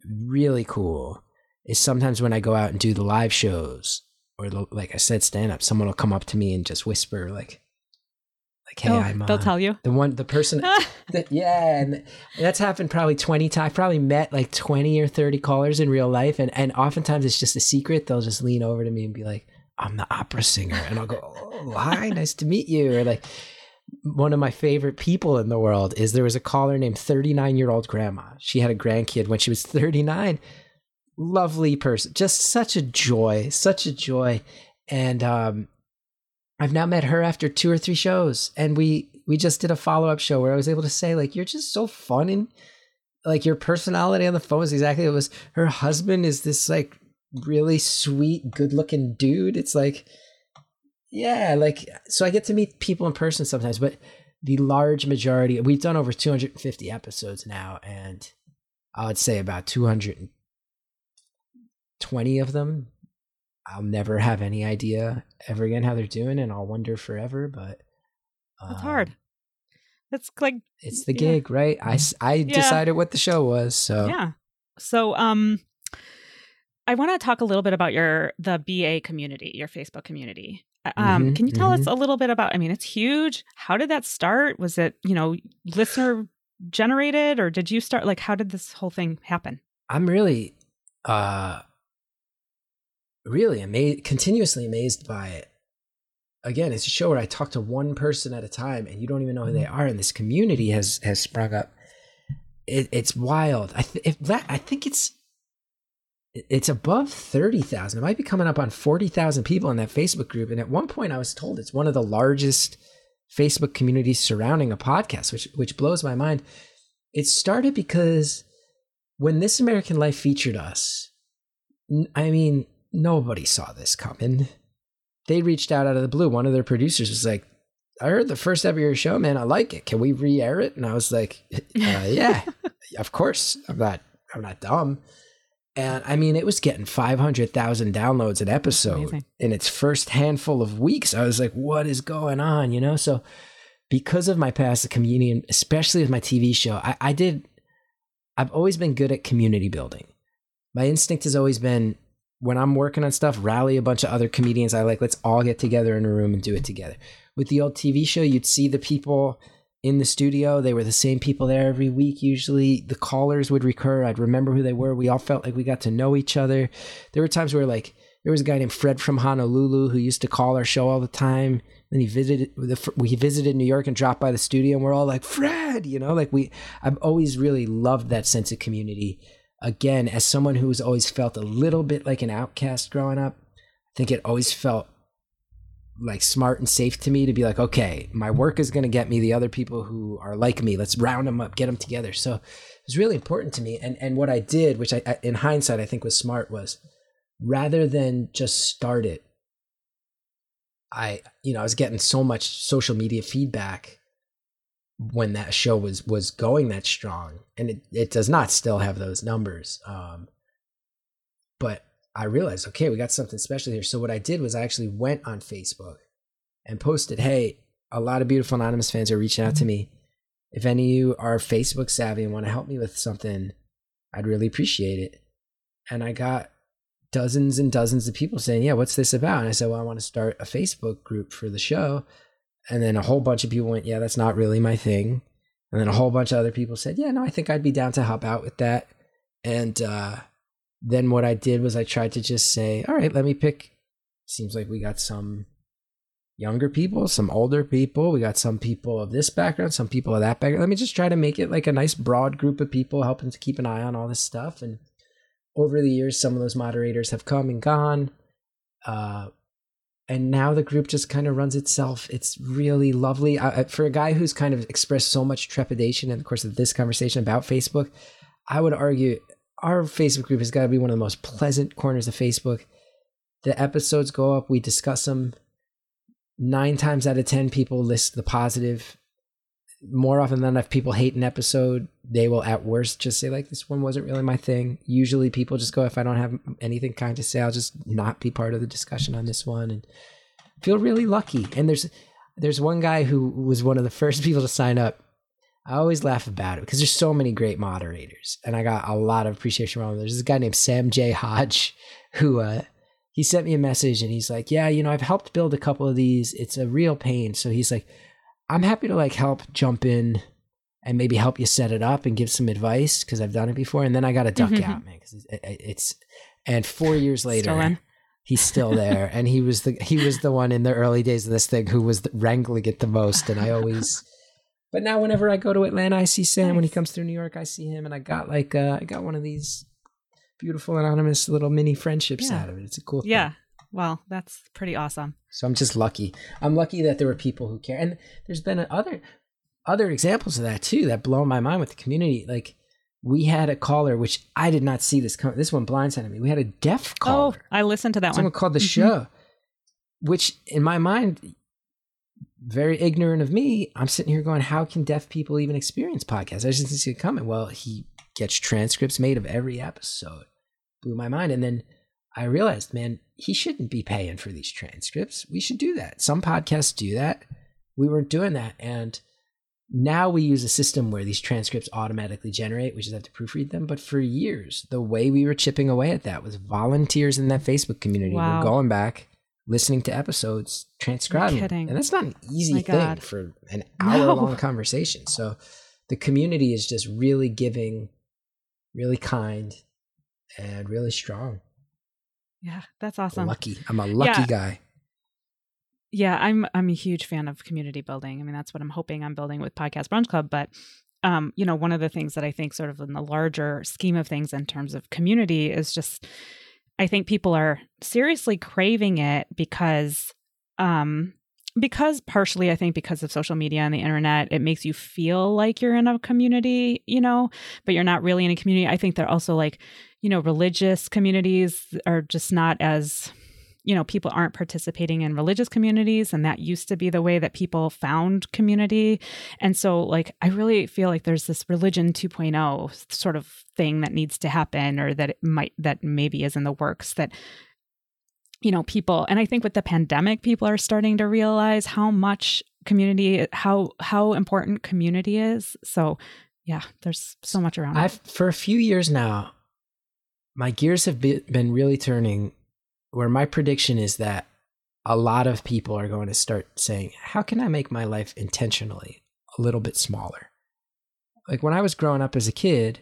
really cool is sometimes when I go out and do the live shows or the, like I said, stand up, someone will come up to me and just whisper like, like, hey, oh, I'm. They'll uh, tell you the one, the person. that, yeah, and that's happened probably twenty times. I've probably met like twenty or thirty callers in real life, and and oftentimes it's just a secret. They'll just lean over to me and be like, "I'm the opera singer," and I'll go, "Oh, hi, nice to meet you," or like. One of my favorite people in the world is there was a caller named 39 year old grandma. She had a grandkid when she was 39. Lovely person, just such a joy, such a joy. And um, I've now met her after two or three shows, and we we just did a follow up show where I was able to say like you're just so fun and like your personality on the phone is exactly it was. Her husband is this like really sweet, good looking dude. It's like yeah, like so I get to meet people in person sometimes, but the large majority we've done over 250 episodes now, and I would say about 220 of them I'll never have any idea ever again how they're doing, and I'll wonder forever. But um, that's hard. That's like it's the gig, yeah. right? I I yeah. decided what the show was, so yeah. So um, I want to talk a little bit about your the BA community, your Facebook community. Uh, um, mm-hmm, can you tell mm-hmm. us a little bit about? I mean, it's huge. How did that start? Was it you know listener generated, or did you start? Like, how did this whole thing happen? I'm really uh really amazed, continuously amazed by it. Again, it's a show where I talk to one person at a time, and you don't even know who they mm-hmm. are, and this community has has sprung up. It, it's wild. I th- if that I think it's it's above 30,000. It might be coming up on 40,000 people in that Facebook group. And at one point I was told it's one of the largest Facebook communities surrounding a podcast, which which blows my mind. It started because when This American Life featured us, I mean, nobody saw this coming. They reached out out of the blue. One of their producers was like, I heard the first ever your show, man. I like it. Can we re-air it? And I was like, uh, yeah, of course. I'm not, I'm not dumb. And I mean, it was getting 500,000 downloads an episode in its first handful of weeks. I was like, what is going on? You know? So because of my past as a comedian, especially with my TV show, I, I did, I've always been good at community building. My instinct has always been when I'm working on stuff, rally a bunch of other comedians I like. Let's all get together in a room and do it together. With the old TV show, you'd see the people in the studio. They were the same people there every week. Usually, the callers would recur. I'd remember who they were. We all felt like we got to know each other. There were times where, like, there was a guy named Fred from Honolulu who used to call our show all the time. Then he visited. We visited New York and dropped by the studio, and we're all like, "Fred," you know, like we. I've always really loved that sense of community again, as someone who's always felt a little bit like an outcast growing up, I think it always felt like smart and safe to me to be like, okay, my work is going to get me the other people who are like me. Let's round them up, get them together. So it was really important to me. And and what I did, which I in hindsight I think was smart, was rather than just start it, I you know I was getting so much social media feedback when that show was was going that strong and it, it does not still have those numbers um but i realized okay we got something special here. So what i did was i actually went on facebook and posted hey a lot of beautiful anonymous fans are reaching out to me. If any of you are facebook savvy and want to help me with something i'd really appreciate it. And i got dozens and dozens of people saying yeah what's this about? And i said well i want to start a facebook group for the show and then a whole bunch of people went, yeah, that's not really my thing. And then a whole bunch of other people said, yeah, no, I think I'd be down to help out with that. And uh, then what I did was I tried to just say, all right, let me pick. Seems like we got some younger people, some older people. We got some people of this background, some people of that background. Let me just try to make it like a nice broad group of people helping to keep an eye on all this stuff. And over the years, some of those moderators have come and gone. Uh, and now the group just kind of runs itself. It's really lovely. I, for a guy who's kind of expressed so much trepidation in the course of this conversation about Facebook, I would argue our Facebook group has got to be one of the most pleasant corners of Facebook. The episodes go up, we discuss them. Nine times out of 10, people list the positive more often than not, if people hate an episode, they will at worst just say like this one wasn't really my thing. Usually, people just go if I don't have anything kind to say, I'll just not be part of the discussion on this one, and feel really lucky. And there's there's one guy who was one of the first people to sign up. I always laugh about it because there's so many great moderators, and I got a lot of appreciation from them. There's this guy named Sam J. Hodge who uh, he sent me a message, and he's like, "Yeah, you know, I've helped build a couple of these. It's a real pain." So he's like I'm happy to like help jump in and maybe help you set it up and give some advice because I've done it before. And then I got to duck mm-hmm. out, man, because it, it's and four years later. He's still there, and he was the he was the one in the early days of this thing who was wrangling it the most. And I always, but now whenever I go to Atlanta, I see Sam. Nice. When he comes through New York, I see him, and I got like uh, I got one of these beautiful anonymous little mini friendships yeah. out of it. It's a cool. Yeah, thing. Well, that's pretty awesome. So I'm just lucky. I'm lucky that there were people who care, and there's been other other examples of that too that blow my mind with the community. Like we had a caller, which I did not see this come. This one blindsided me. We had a deaf caller. Oh, I listened to that Someone one. Someone called the mm-hmm. show, which in my mind, very ignorant of me, I'm sitting here going, "How can deaf people even experience podcasts?" I just didn't see it coming. Well, he gets transcripts made of every episode. Blew my mind, and then I realized, man, he shouldn't be paying for these transcripts. We should do that. Some podcasts do that. We weren't doing that. And now we use a system where these transcripts automatically generate. We just have to proofread them. But for years, the way we were chipping away at that was volunteers in that Facebook community wow. were going back, listening to episodes, transcribing. And that's not an oh easy My thing God. for an hour long no. conversation. So the community is just really giving, really kind, and really strong. Yeah, that's awesome. Lucky. I'm a lucky yeah. guy. Yeah, I'm I'm a huge fan of community building. I mean, that's what I'm hoping I'm building with Podcast Brunch Club, but um, you know, one of the things that I think sort of in the larger scheme of things in terms of community is just I think people are seriously craving it because um because partially I think because of social media and the internet, it makes you feel like you're in a community, you know, but you're not really in a community. I think they're also like you know, religious communities are just not as, you know, people aren't participating in religious communities. And that used to be the way that people found community. And so, like, I really feel like there's this religion 2.0 sort of thing that needs to happen or that it might, that maybe is in the works that you know people and i think with the pandemic people are starting to realize how much community how how important community is so yeah there's so much around it. for a few years now my gears have been really turning where my prediction is that a lot of people are going to start saying, How can I make my life intentionally a little bit smaller? Like when I was growing up as a kid,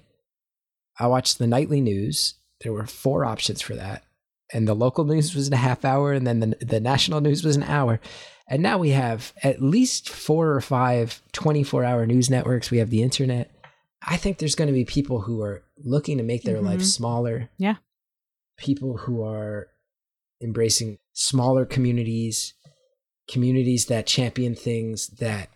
I watched the nightly news. There were four options for that. And the local news was in a half hour, and then the, the national news was an hour. And now we have at least four or five 24 hour news networks. We have the internet. I think there's going to be people who are looking to make their mm-hmm. life smaller. Yeah. People who are embracing smaller communities, communities that champion things that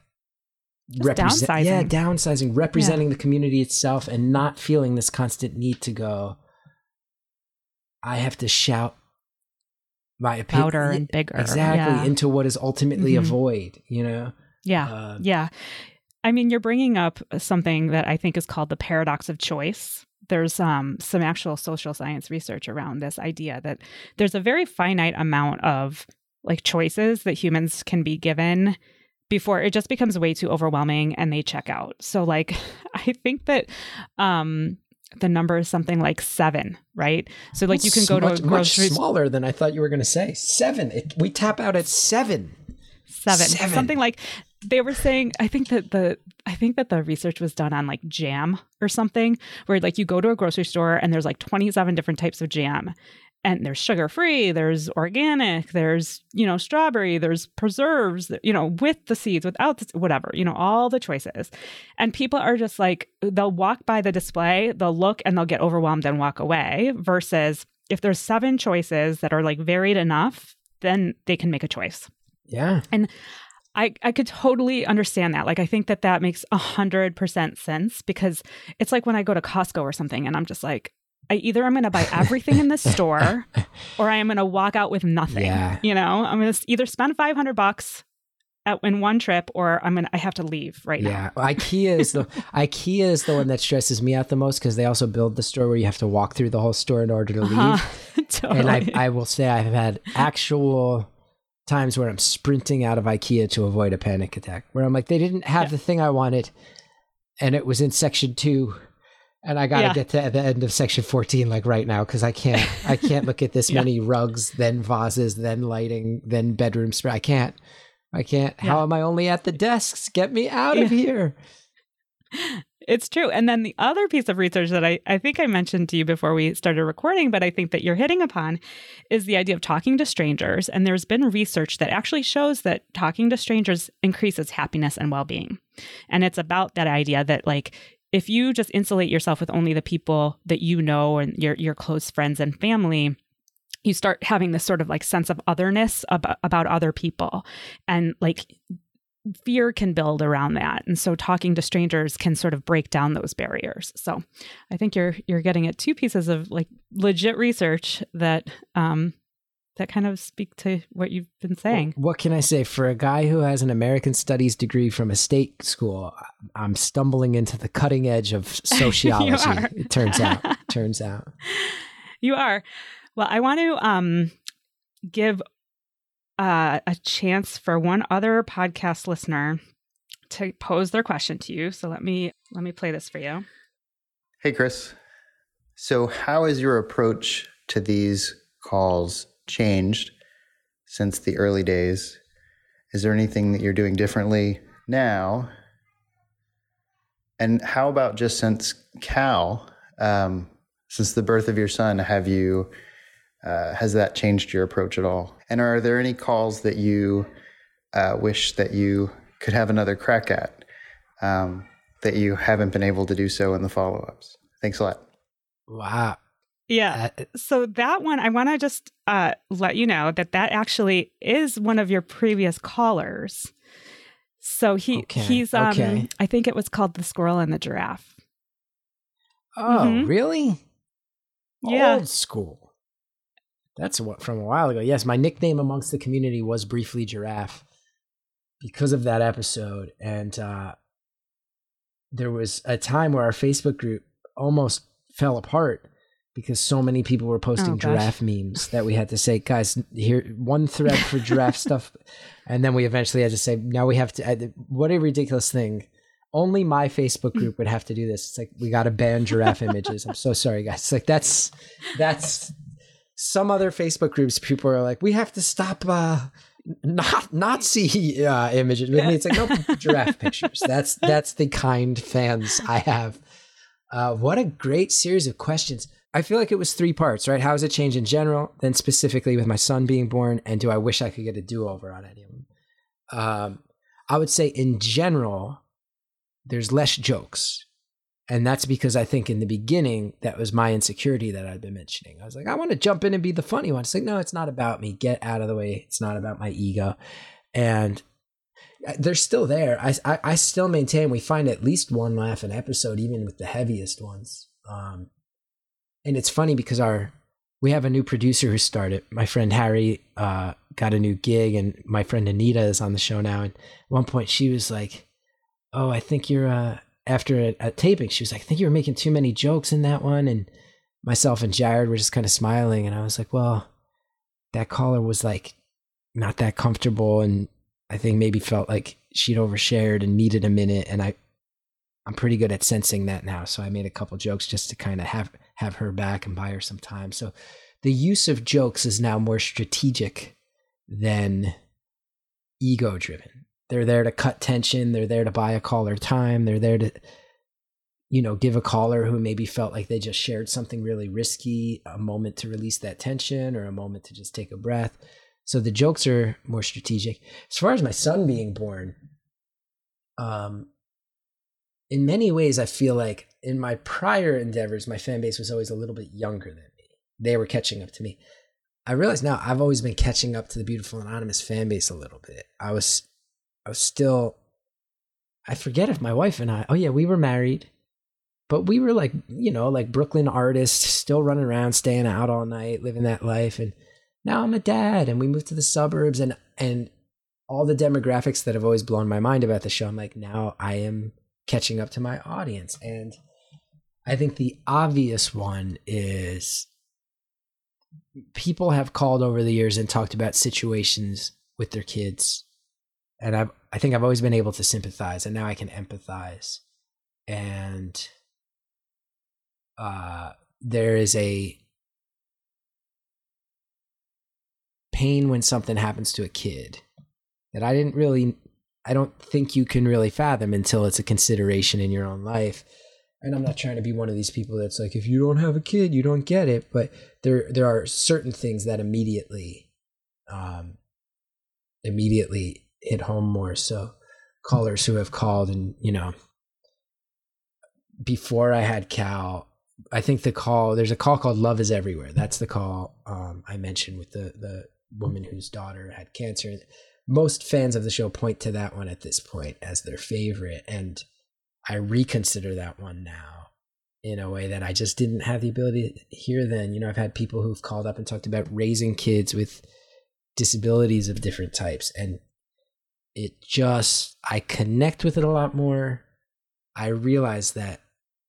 represent downsizing. yeah, downsizing, representing yeah. the community itself and not feeling this constant need to go I have to shout my opinion louder and bigger. Exactly, yeah. into what is ultimately mm-hmm. a void, you know? Yeah. Uh, yeah I mean, you're bringing up something that I think is called the paradox of choice. There's um, some actual social science research around this idea that there's a very finite amount of like choices that humans can be given before it just becomes way too overwhelming and they check out. So like I think that um the number is something like seven, right? So like you can go much, to a grocery much smaller than I thought you were going to say. Seven. It, we tap out at seven. seven, Seven. something like they were saying i think that the i think that the research was done on like jam or something where like you go to a grocery store and there's like 27 different types of jam. And there's sugar free there's organic there's you know strawberry there's preserves you know with the seeds without the, whatever you know all the choices. And people are just like they'll walk by the display they'll look and they'll get overwhelmed and walk away versus if there's seven choices that are like varied enough then they can make a choice. Yeah. I, I could totally understand that. Like, I think that that makes a hundred percent sense because it's like when I go to Costco or something and I'm just like, I either I'm going to buy everything in this store or I am going to walk out with nothing. Yeah. You know, I'm going to either spend 500 bucks at, in one trip or I'm going to, I have to leave right now. Yeah, IKEA is the IKEA is the one that stresses me out the most because they also build the store where you have to walk through the whole store in order to leave. Uh-huh. totally. And I, I will say I've had actual times where I'm sprinting out of IKEA to avoid a panic attack, where I'm like, they didn't have Yeah. the thing I wanted, and it was in section two, and I got to Yeah. get to the end of section fourteen like right now because I can't I can't look at this Yeah. many rugs, then vases, then lighting, then bedroom spray. I can't. I can't. How am I only at the desks? Get me out of here. It's true. And then the other piece of research that I, I think I mentioned to you before we started recording, but I think that you're hitting upon is the idea of talking to strangers. And there's been research that actually shows that talking to strangers increases happiness and well being. And it's about that idea that, like, if you just insulate yourself with only the people that you know and your, your close friends and family, you start having this sort of like sense of otherness about, about other people. And like fear can build around that and so talking to strangers can sort of break down those barriers so i think you're you're getting at two pieces of like legit research that um that kind of speak to what you've been saying What can I say? For a guy who has an American Studies degree from a state school, I'm stumbling into the cutting edge of sociology. it turns out. turns out. you are well i want to um give uh, a chance for one other podcast listener to pose their question to you so let me let me play this for you Hey, Chris. So, how has your approach to these calls changed since the early days? Is there anything that you're doing differently now? And how about just since Cal, um, since the birth of your son, have you uh, has that changed your approach at all? And are there any calls that you uh, wish that you could have another crack at um, that you haven't been able to do so in the follow ups? Thanks a lot. Wow. yeah So that one, I want to just uh, let you know that that actually is one of your previous callers. So he Okay, he's um okay. I think it was called the squirrel and the giraffe. oh, Mhm. really? Yeah. Old school. That's what from a while ago. Yes, my nickname amongst the community was briefly Giraffe because of that episode. And uh, there was a time where our Facebook group almost fell apart because so many people were posting Oh, giraffe memes that we had to say, guys, here one thread for giraffe stuff, and then we eventually had to say, now we have to. What a ridiculous thing! Only my Facebook group would have to do this. It's like we got to ban giraffe images. I'm so sorry, guys. It's like that's that's some other Facebook groups. People are like, we have to stop. uh not Nazi uh, images. With me, it's like no giraffe pictures. That's that's the kind fans I have. Uh, what a great series of questions. I feel like it was three parts, right? How has it changed in general? Then specifically with my son being born, and do I wish I could get a do over on any of them? Um, I would say in general, there's less jokes. And that's because I think in the beginning, that was my insecurity that I'd been mentioning. I was like, I want to jump in and be the funny one. It's like, no, it's not about me. Get out of the way. It's not about my ego. And uh, they're still there. I, I, I still maintain we find at least one laugh an episode, even with the heaviest ones. Um, and it's funny because our we have a new producer who started. My friend Harry uh, got a new gig, and my friend Anita is on the show now. And at one point, she was like, "Oh, I think you're uh after a, a taping." She was like, "I think you were making too many jokes in that one." And myself and Jared were just kind of smiling, and I was like, "Well, that caller was like not that comfortable, and I think maybe felt like she'd overshared and needed a minute, and I." I'm pretty good at sensing that now, so I made a couple jokes just to kind of have have her back and buy her some time. So the use of jokes is now more strategic than ego driven. They're there to cut tension. They're there to buy a caller time. They're there to, you know, give a caller who maybe felt like they just shared something really risky a moment to release that tension or a moment to just take a breath. So the jokes are more strategic. As far as my son being born, um, in many ways, I feel like in my prior endeavors, my fan base was always a little bit younger than me. They were catching up to me. I realize now I've always been catching up to the beautiful anonymous fan base a little bit. I was I was still I forget if my wife and I oh yeah, we were married. But we were like, you know, like Brooklyn artists, still running around, staying out all night, living that life. And now I'm a dad and we moved to the suburbs and and all the demographics that have always blown my mind about the show, I'm like, now I am catching up to my audience. And I think the obvious one is people have called over the years and talked about situations with their kids and I've I think I've always been able to sympathize and now I can empathize and uh there is a pain when something happens to a kid that I didn't really I don't think you can really fathom until it's a consideration in your own life and I'm not trying to be one of these people that's like, if you don't have a kid, you don't get it. But there there are certain things that immediately, um, immediately hit home more. So callers who have called and you know, before I had Cal, I think the call there's a call called Love Is Everywhere. That's the call um, I mentioned with the the woman whose daughter had cancer. Most fans of the show point to that one at this point as their favorite, and I reconsider that one now in a way that I just didn't have the ability to hear then. You know, I've had people who've called up and talked about raising kids with disabilities of different types and it just I connect with it a lot more. I realize that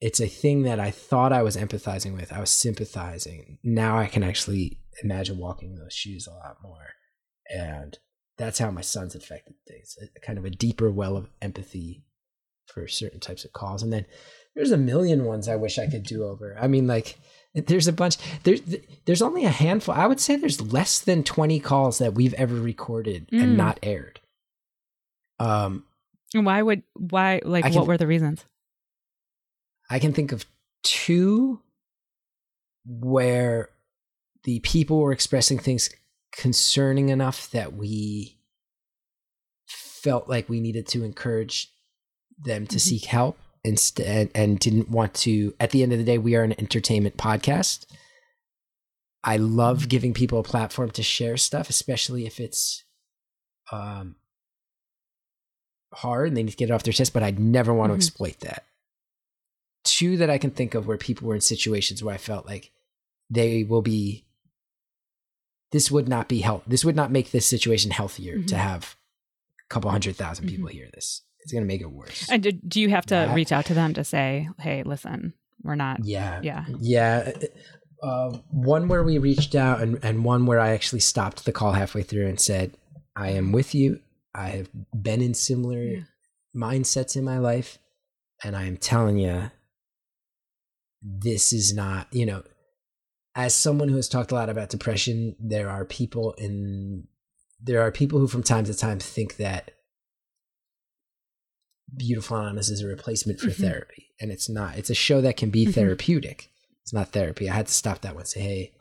it's a thing that I thought I was empathizing with. I was sympathizing. Now I can actually imagine walking in those shoes a lot more. And that's how my son's affected things. A, kind of a deeper well of empathy for certain types of calls. And then there's a million ones I wish I could do over. I mean, like there's a bunch. There's there's only a handful. I would say there's less than 20 calls that we've ever recorded mm. and not aired. Um, why would why like can, what were the reasons? I can think of two where the people were expressing things concerning enough that we felt like we needed to encourage them to mm-hmm. seek help instead and didn't want to at the end of the day we are an entertainment podcast i love mm-hmm. giving people a platform to share stuff especially if it's um hard and they need to get it off their chest but i'd never want mm-hmm. to exploit that two that i can think of where people were in situations where i felt like they will be this would not be help this would not make this situation healthier mm-hmm. to have a couple hundred thousand people mm-hmm. hear this it's going to make it worse. And do, do you have to that, reach out to them to say, "Hey, listen, we're not." Yeah, yeah, yeah. Uh, one where we reached out, and and one where I actually stopped the call halfway through and said, "I am with you. I have been in similar yeah. mindsets in my life, and I am telling you, this is not, you know." As someone who has talked a lot about depression, there are people in there are people who from time to time think that Beautiful Anonymous is a replacement for mm-hmm. therapy, and it's not. It's a show that can be mm-hmm. therapeutic. It's not therapy. I had to stop that one. Say, hey,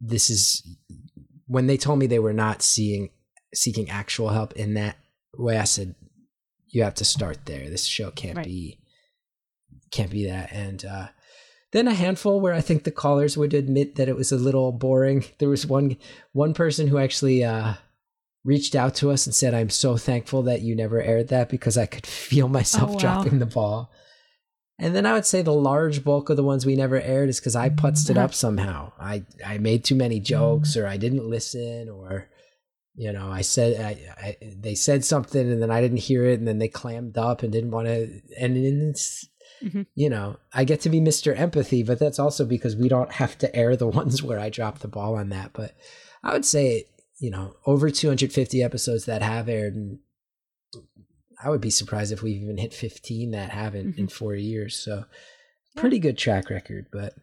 this is when they told me they were not seeing seeking actual help in that way. I said, you have to start there. This show can't right. be can't be that. And uh, then a handful where I think the callers would admit that it was a little boring. There was one one person who actually uh, reached out to us and said, I'm so thankful that you never aired that because I could feel myself oh, wow. dropping the ball. And then I would say the large bulk of the ones we never aired is because I putzed it up somehow. I, I made too many jokes or I didn't listen or you know, I said I, I, they said something and then I didn't hear it, and then they clammed up and didn't want to. And it's mm-hmm. you know, I get to be Mister Empathy, but that's also because we don't have to air the ones where I drop the ball on that. But I would say, you know, over 250 episodes that have aired, and I would be surprised if we've even hit 15 that haven't mm-hmm. in four years. So pretty good track record, but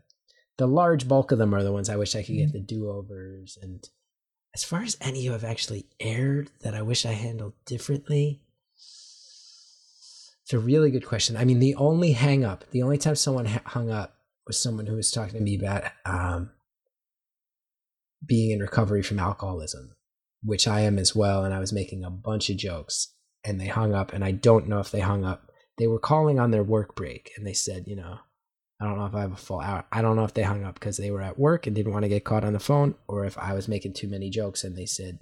the large bulk of them are the ones I wish I could get mm-hmm. the do overs and as far as any who have actually aired that I wish I handled differently, it's a really good question. I mean, the only hang up, the only time someone hung up was someone who was talking to me about um, being in recovery from alcoholism, which I am as well. And I was making a bunch of jokes and they hung up. And I don't know if they hung up. They were calling on their work break and they said, you know, I don't know if I have a full hour. I don't know if they hung up because they were at work and didn't want to get caught on the phone, or if I was making too many jokes and they said,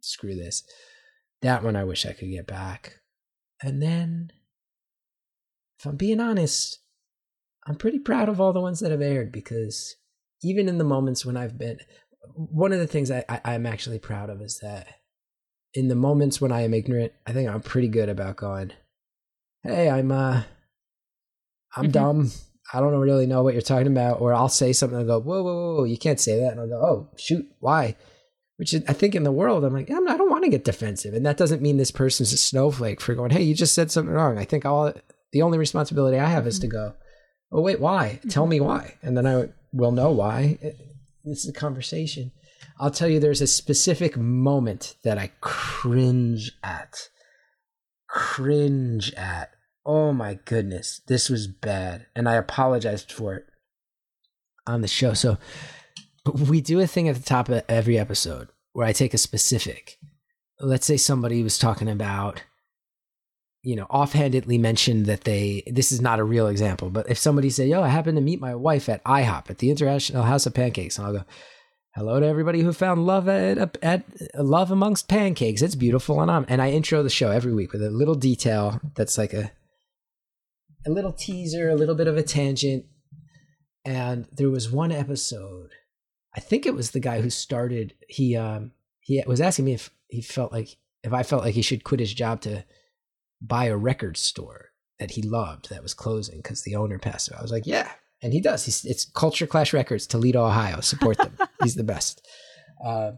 screw this. That one I wish I could get back. And then, if I'm being honest, I'm pretty proud of all the ones that have aired because even in the moments when I've been, one of the things I, I, I'm actually proud of is that in the moments when I am ignorant, I think I'm pretty good about going, hey, I'm, uh, I'm mm-hmm. dumb. I don't really know what you're talking about. Or I'll say something and go, whoa, whoa, whoa, you can't say that. And I'll go, oh, shoot, why? Which is, I think in the world, I'm like, I'm, I don't want to get defensive. And that doesn't mean this person's a snowflake for going, hey, you just said something wrong. I think all the only responsibility I have is to go, oh, wait, why? Tell me why. And then I will know why. This is a conversation. I'll tell you, there's a specific moment that I cringe at. Cringe at oh my goodness, this was bad. And I apologized for it on the show. So we do a thing at the top of every episode where I take a specific. Let's say somebody was talking about, you know, offhandedly mentioned that they, this is not a real example, but if somebody say, yo, I happened to meet my wife at IHOP at the International House of Pancakes, and I'll go, hello to everybody who found love at, at, love amongst pancakes. It's beautiful. And I'm, and I intro the show every week with a little detail that's like a, a little teaser, a little bit of a tangent. And there was one episode, I think it was the guy who started, he um he was asking me if he felt like if I felt like he should quit his job to buy a record store that he loved that was closing because the owner passed away. I was like, yeah, and he does. He's, it's Culture Clash Records, Toledo, Ohio. Support them. He's the best. Uh,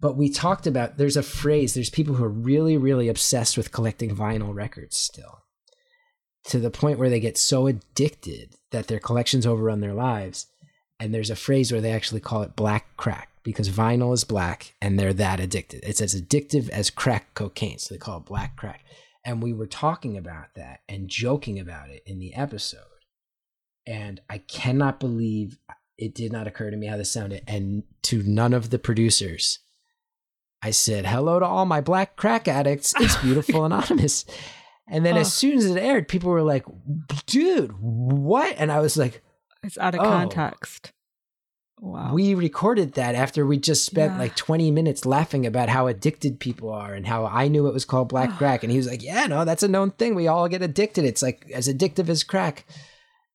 but we talked about there's a phrase. There's people who are really, really obsessed with collecting vinyl records still, to the point where they get so addicted that their collections overrun their lives. And there's a phrase where they actually call it black crack because vinyl is black and they're that addicted. It's as addictive as crack cocaine. So they call it black crack. And we were talking about that and joking about it in the episode. And I cannot believe it did not occur to me how this sounded. And to none of the producers, I said, hello to all my black crack addicts. It's beautiful anonymous. And then oh. as soon as it aired, people were like, dude, what? And I was like, it's out of oh. context. Wow. We recorded that after we just spent yeah. like 20 minutes laughing about how addicted people are and how I knew it was called black crack. And he was like, yeah, no, that's a known thing. We all get addicted. It's like as addictive as crack.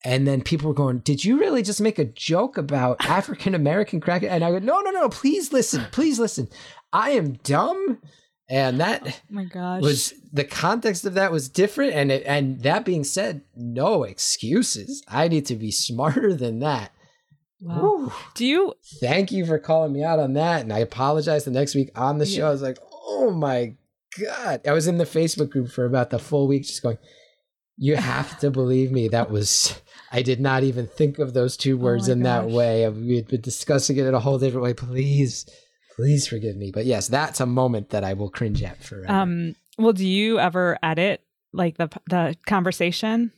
And then people were going, Did you really just make a joke about African American crack? And I go, No, no, no, please listen. Please listen. I am dumb and that oh my gosh. was the context of that was different. And it, and that being said no excuses. I need to be smarter than that. Wow. do you thank you for calling me out on that. And i apologize the next week on the show. I was like oh my god. I was in the facebook group for about the full week just going you have to believe me. That was i did not even think of those two oh words oh in gosh. that way. We had been discussing it in a whole different way. Please Please forgive me. But yes, that's a moment that I will cringe at forever. Um, well, do you ever edit like the the conversation?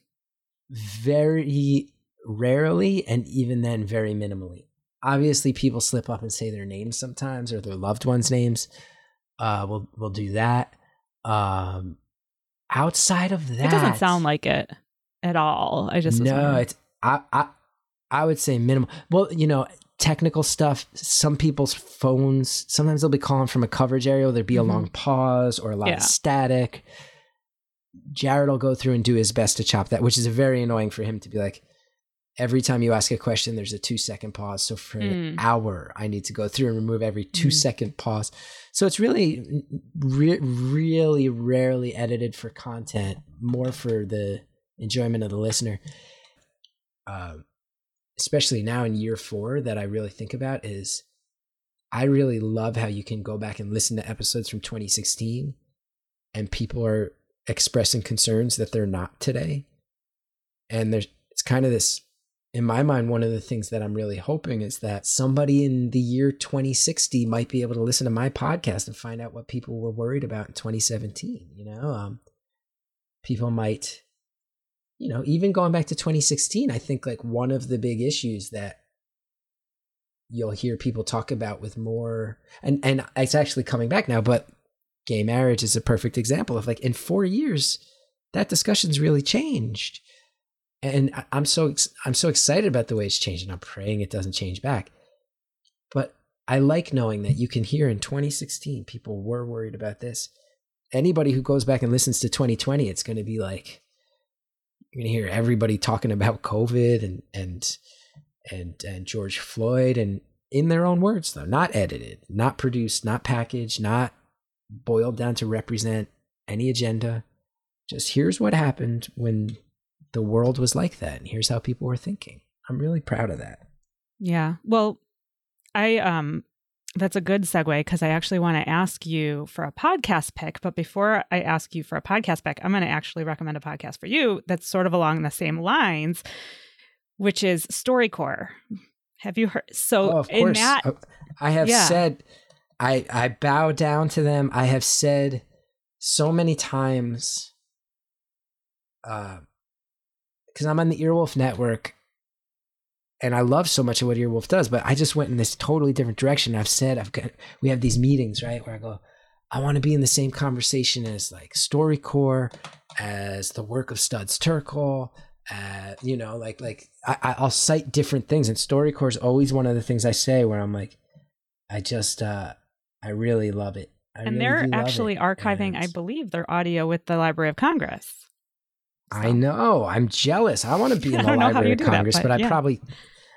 Very rarely, and even then, very minimally. Obviously, people slip up and say their names sometimes or their loved ones' names. Uh, we'll we'll do that. Um, outside of that, it doesn't sound like it at all. I just no. It's I I I would say minimal. Well, you know, technical stuff. Some people's phones, sometimes they'll be calling from a coverage area. There'd be mm-hmm. a long pause or a lot yeah. of static. Jared will go through and do his best to chop that, which is very annoying for him to be like, every time you ask a question, there's a two second pause. So for an Mm. hour, I need to go through and remove every two Mm. second pause. So it's really, re- really rarely edited for content, more for the enjoyment of the listener. Um, especially now in year four, that I really think about is I really love how you can go back and listen to episodes from 2016 and people are expressing concerns that they're not today. And there's, it's kind of this, in my mind, one of the things that I'm really hoping is that somebody in the year 2060 might be able to listen to my podcast and find out what people were worried about in 2017. You know, um, people might, you know, even going back to 2016, I think like one of the big issues that you'll hear people talk about with more and and it's actually coming back now but gay marriage is a perfect example of like in 4 years that discussion's really changed. And I'm so I'm so excited about the way it's changed and I'm praying it doesn't change back. But I like knowing that you can hear in 2016 people were worried about this. Anybody who goes back and listens to 2020 it's going to be like you're to hear everybody talking about covid and and and and George Floyd and in their own words though not edited not produced not packaged not boiled down to represent any agenda. Just here's what happened when the world was like that and here's how people were thinking. I'm really proud of that. Yeah. Well, I um that's a good segue because I actually want to ask you for a podcast pick. But before I ask you for a podcast pick, I'm going to actually recommend a podcast for you that's sort of along the same lines, which is StoryCorps. Have you heard? So oh of in course that, I- i have Yeah. said i i bow down to them i have said so many times uh because i'm on the earwolf network and I love so much of what Earwolf does, but I just went in this totally different direction. I've said I've got we have these meetings, right, where I go, I want to be in the same conversation as like StoryCorps, as the work of Studs Terkel, uh, you know, like like I, I- I'll cite different things, and StoryCorps is always one of the things I say where I'm like, I just uh I really love it. I and really they're actually archiving, I believe, their audio with the Library of Congress. I know. I'm jealous. I want to be in the don't know how Library of do that, Congress, but but, I probably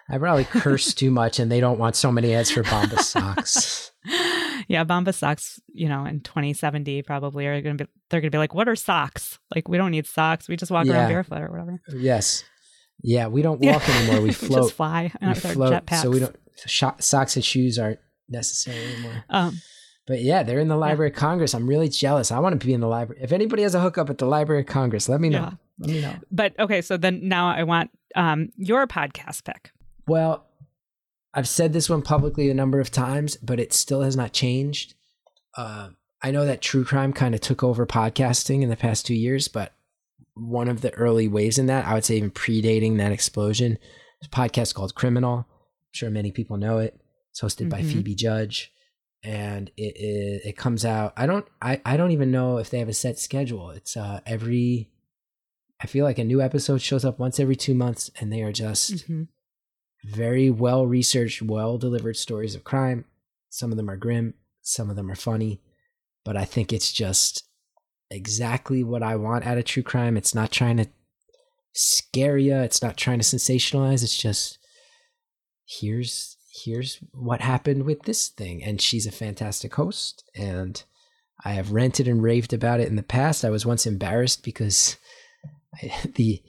I probably curse too much, and they don't want so many ads for Bombas socks. yeah, Bombas socks, you know, in 2070 probably are going to be, they're going to be like, what are socks? Like, we don't need socks. We just walk Yeah. around barefoot or whatever. Yes. Yeah, we don't walk anymore. We float. just fly we float, so we don't socks and shoes aren't necessary anymore. Um, But yeah, they're in the Library of Congress. I'm really jealous. I want to be in the library. If anybody has a hookup at the Library of Congress, let me know. Yeah. Let me know. but okay, so then now I want um, your podcast pick. Well, I've said this one publicly a number of times, but it still has not changed. Uh, I know that true crime kind of took over podcasting in the past two years, but one of the early waves in that, I would say even predating that explosion, is a podcast called Criminal. I'm sure many people know it. It's hosted by Mhm. Phoebe Judge. And it, it it comes out. I don't I, I don't even know if they have a set schedule. It's uh every I feel like a new episode shows up once every two months and they are just Mhm. Very well researched, well delivered stories of crime. Some of them are grim, some of them are funny, but I think it's just exactly what I want out of true crime. It's not trying to scare you, it's not trying to sensationalize, it's just here's here's what happened with this thing and she's a fantastic host and I have ranted and raved about it in the past. I was once embarrassed because I, the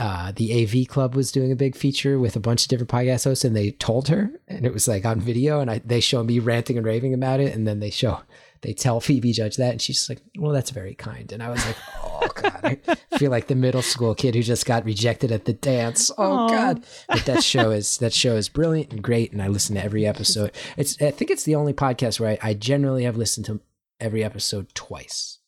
uh, the AV Club was doing a big feature with a bunch of different podcast hosts, and they told her, and it was like on video, and I, they show me ranting and raving about it, and then they show they tell Phoebe Judge that, and she's like, "Well, that's very kind," and I was like, "Oh God, I feel like the middle school kid who just got rejected at the dance." Oh Aw. God, but that show is that show is brilliant and great, and I listen to every episode. It's I think it's the only podcast where I, I generally have listened to every episode twice.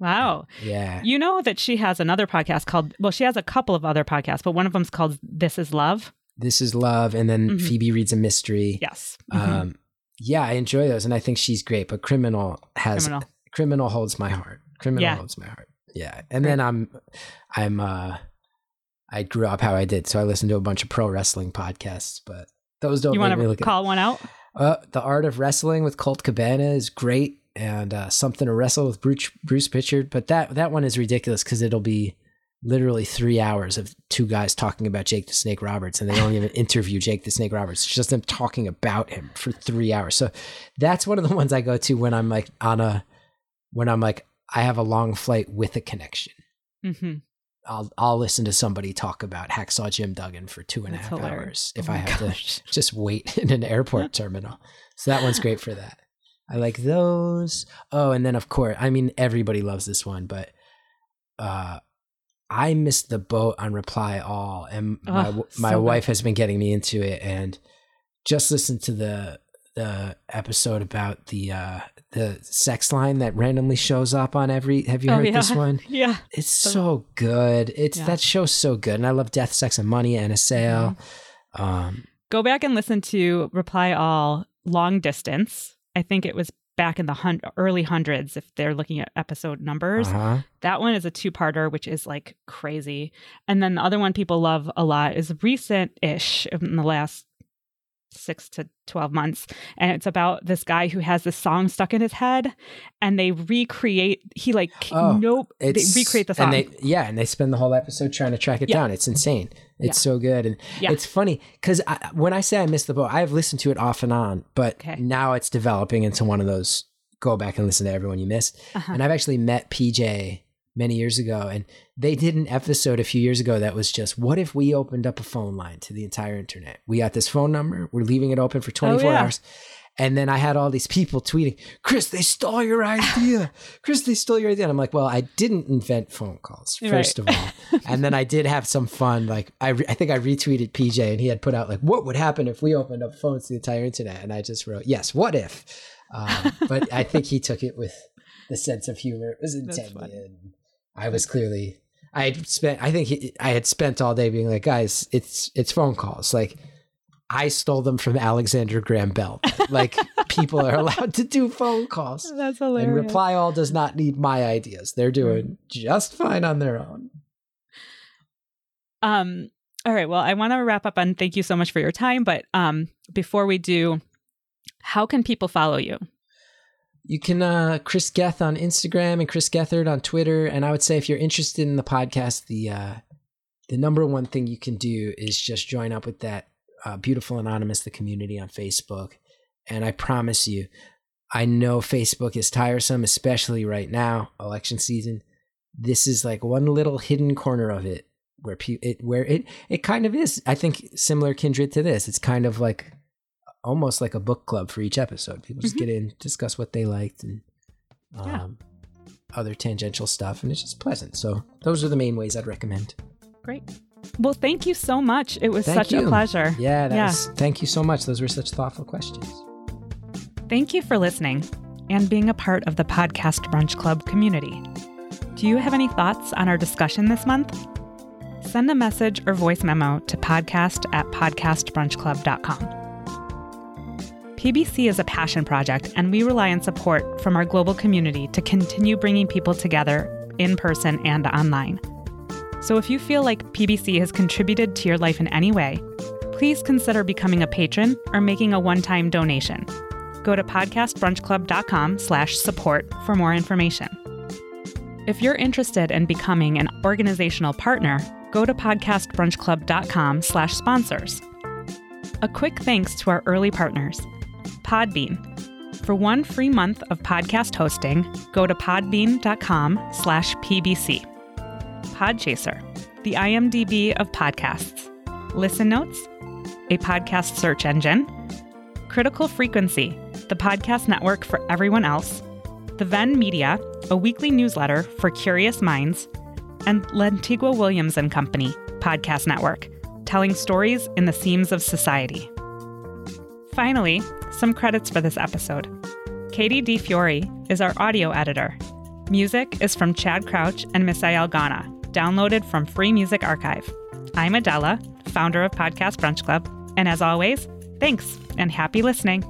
Wow. Yeah, You know that she has another podcast called, well, she has a couple of other podcasts, but one of them's called This Is Love. this is love, and then Mhm. Phoebe reads a mystery. Yes. Mhm. Um, yeah, I enjoy those, and I think she's great. But criminal has Criminal. criminal, holds my heart. Criminal Yeah. holds my heart. Yeah, and then I'm I'm uh I grew up how I did, so I listened to a bunch of pro wrestling podcasts, but those don't you want to call one out? Uh, the art of wrestling with Colt Cabana is great, and uh, something to wrestle with Bruce, Bruce Prichard. But that that one is ridiculous because it'll be literally three hours of two guys talking about Jake the Snake Roberts, and they don't even interview Jake the Snake Roberts. It's just them talking about him for three hours. So that's one of the ones I go to when I'm like on a when I'm like I have a long flight with a connection. Mm-hmm. I'll I'll listen to somebody talk about Hacksaw Jim Duggan for two and a half hilarious. hours if Oh I have gosh. to just wait in an airport terminal. So that one's great for that. I like those. Oh, and then of course, I mean everybody loves this one, but uh I missed the boat on Reply All, and my Oh, my so good. wife has been getting me into it, and just listened to the the episode about the uh the sex line that randomly shows up on every. Have you Oh, heard yeah. this one? Yeah. It's so good. It's Yeah. that show's so good, and I love Death, Sex, and Money and a Sale. Mm-hmm. Um, Go back and listen to Reply All Long Distance. I think it was back in the hun- early hundreds if they're looking at episode numbers. uh-huh. That one is a two parter, which is like crazy. And then the other one people love a lot is recent ish in the last six to 12 months. And it's about this guy who has this song stuck in his head and they recreate, he like, Oh, nope, they recreate the song. and they yeah, and they spend the whole episode trying to track it Yeah. down. It's insane. It's Yeah. so good, and Yeah. it's funny because when I say I missed the boat, I've listened to it off and on, but Okay. now it's developing into one of those go back and listen to everyone you missed. Uh-huh. And I've actually met PJ many years ago, and they did an episode a few years ago that was just what if we opened up a phone line to the entire internet? We got this phone number, we're leaving it open for 24 Oh, yeah. hours. And then I had all these people tweeting, Chris, they stole your idea. Chris, they stole your idea. And I'm like, well, I didn't invent phone calls, Right. first of all. and then I did have some fun. Like, I, re- I think I retweeted PJ and he had put out, like, what would happen if we opened up phones to the entire internet? And I just wrote, yes, what if? Um, but I think he took it with the sense of humor it was intended. I was clearly, I had spent, I think he, I had spent all day being like, guys, it's, it's phone calls. Like, I stole them from Alexander Graham Bell. Like people are allowed to do phone calls. That's hilarious. And Reply All does not need my ideas. They're doing just fine on their own. Um, all right. Well, I want to wrap up and thank you so much for your time. But um, before we do, how can people follow you? You can uh Chris Geth on Instagram and Chris Gethard on Twitter. And I would say if you're interested in the podcast, the uh the number one thing you can do is just join up with that uh, beautiful anonymous the community on Facebook. And I promise you, I know Facebook is tiresome, especially right now, election season. This is like one little hidden corner of it where pe- it where it it kind of is. I think similar kindred to this. It's kind of like almost like a book club for each episode. People just Mhm. get in, discuss what they liked, and um, Yeah. other tangential stuff, and it's just pleasant. So those are the main ways I'd recommend. Great. Well, thank you so much. It was Thank such you. a pleasure. Yeah, Yeah. was. Thank you so much. Those were such thoughtful questions. Thank you for listening and being a part of the Podcast Brunch Club community. Do you have any thoughts on our discussion this month? Send a message or voice memo to podcast at podcastbrunchclub.com. PBC is a passion project, and we rely on support from our global community to continue bringing people together in person and online. So if you feel like PBC has contributed to your life in any way, please consider becoming a patron or making a one-time donation go to podcastbrunchclub.com slash support for more information. If you're interested in becoming an organizational partner, go to podcastbrunchclub.com slash sponsors. A quick thanks to our early partners, Podbean. For one free month of podcast hosting, go to podbean.com slash pbc. Podchaser, the IMDb of podcasts. Listen Notes, a podcast search engine, Critical Frequency, the podcast network for everyone else, The Venn Media, a weekly newsletter for curious minds, and Lantigua Williams and Company, podcast network, telling stories in the seams of society. Finally, some credits for this episode. Katie DeFiore is our audio editor. Music is from Chad Crouch and Misael Gauna, downloaded from Free Music Archive. I'm Adela, founder of Podcast Brunch Club, and as always, thanks and happy listening.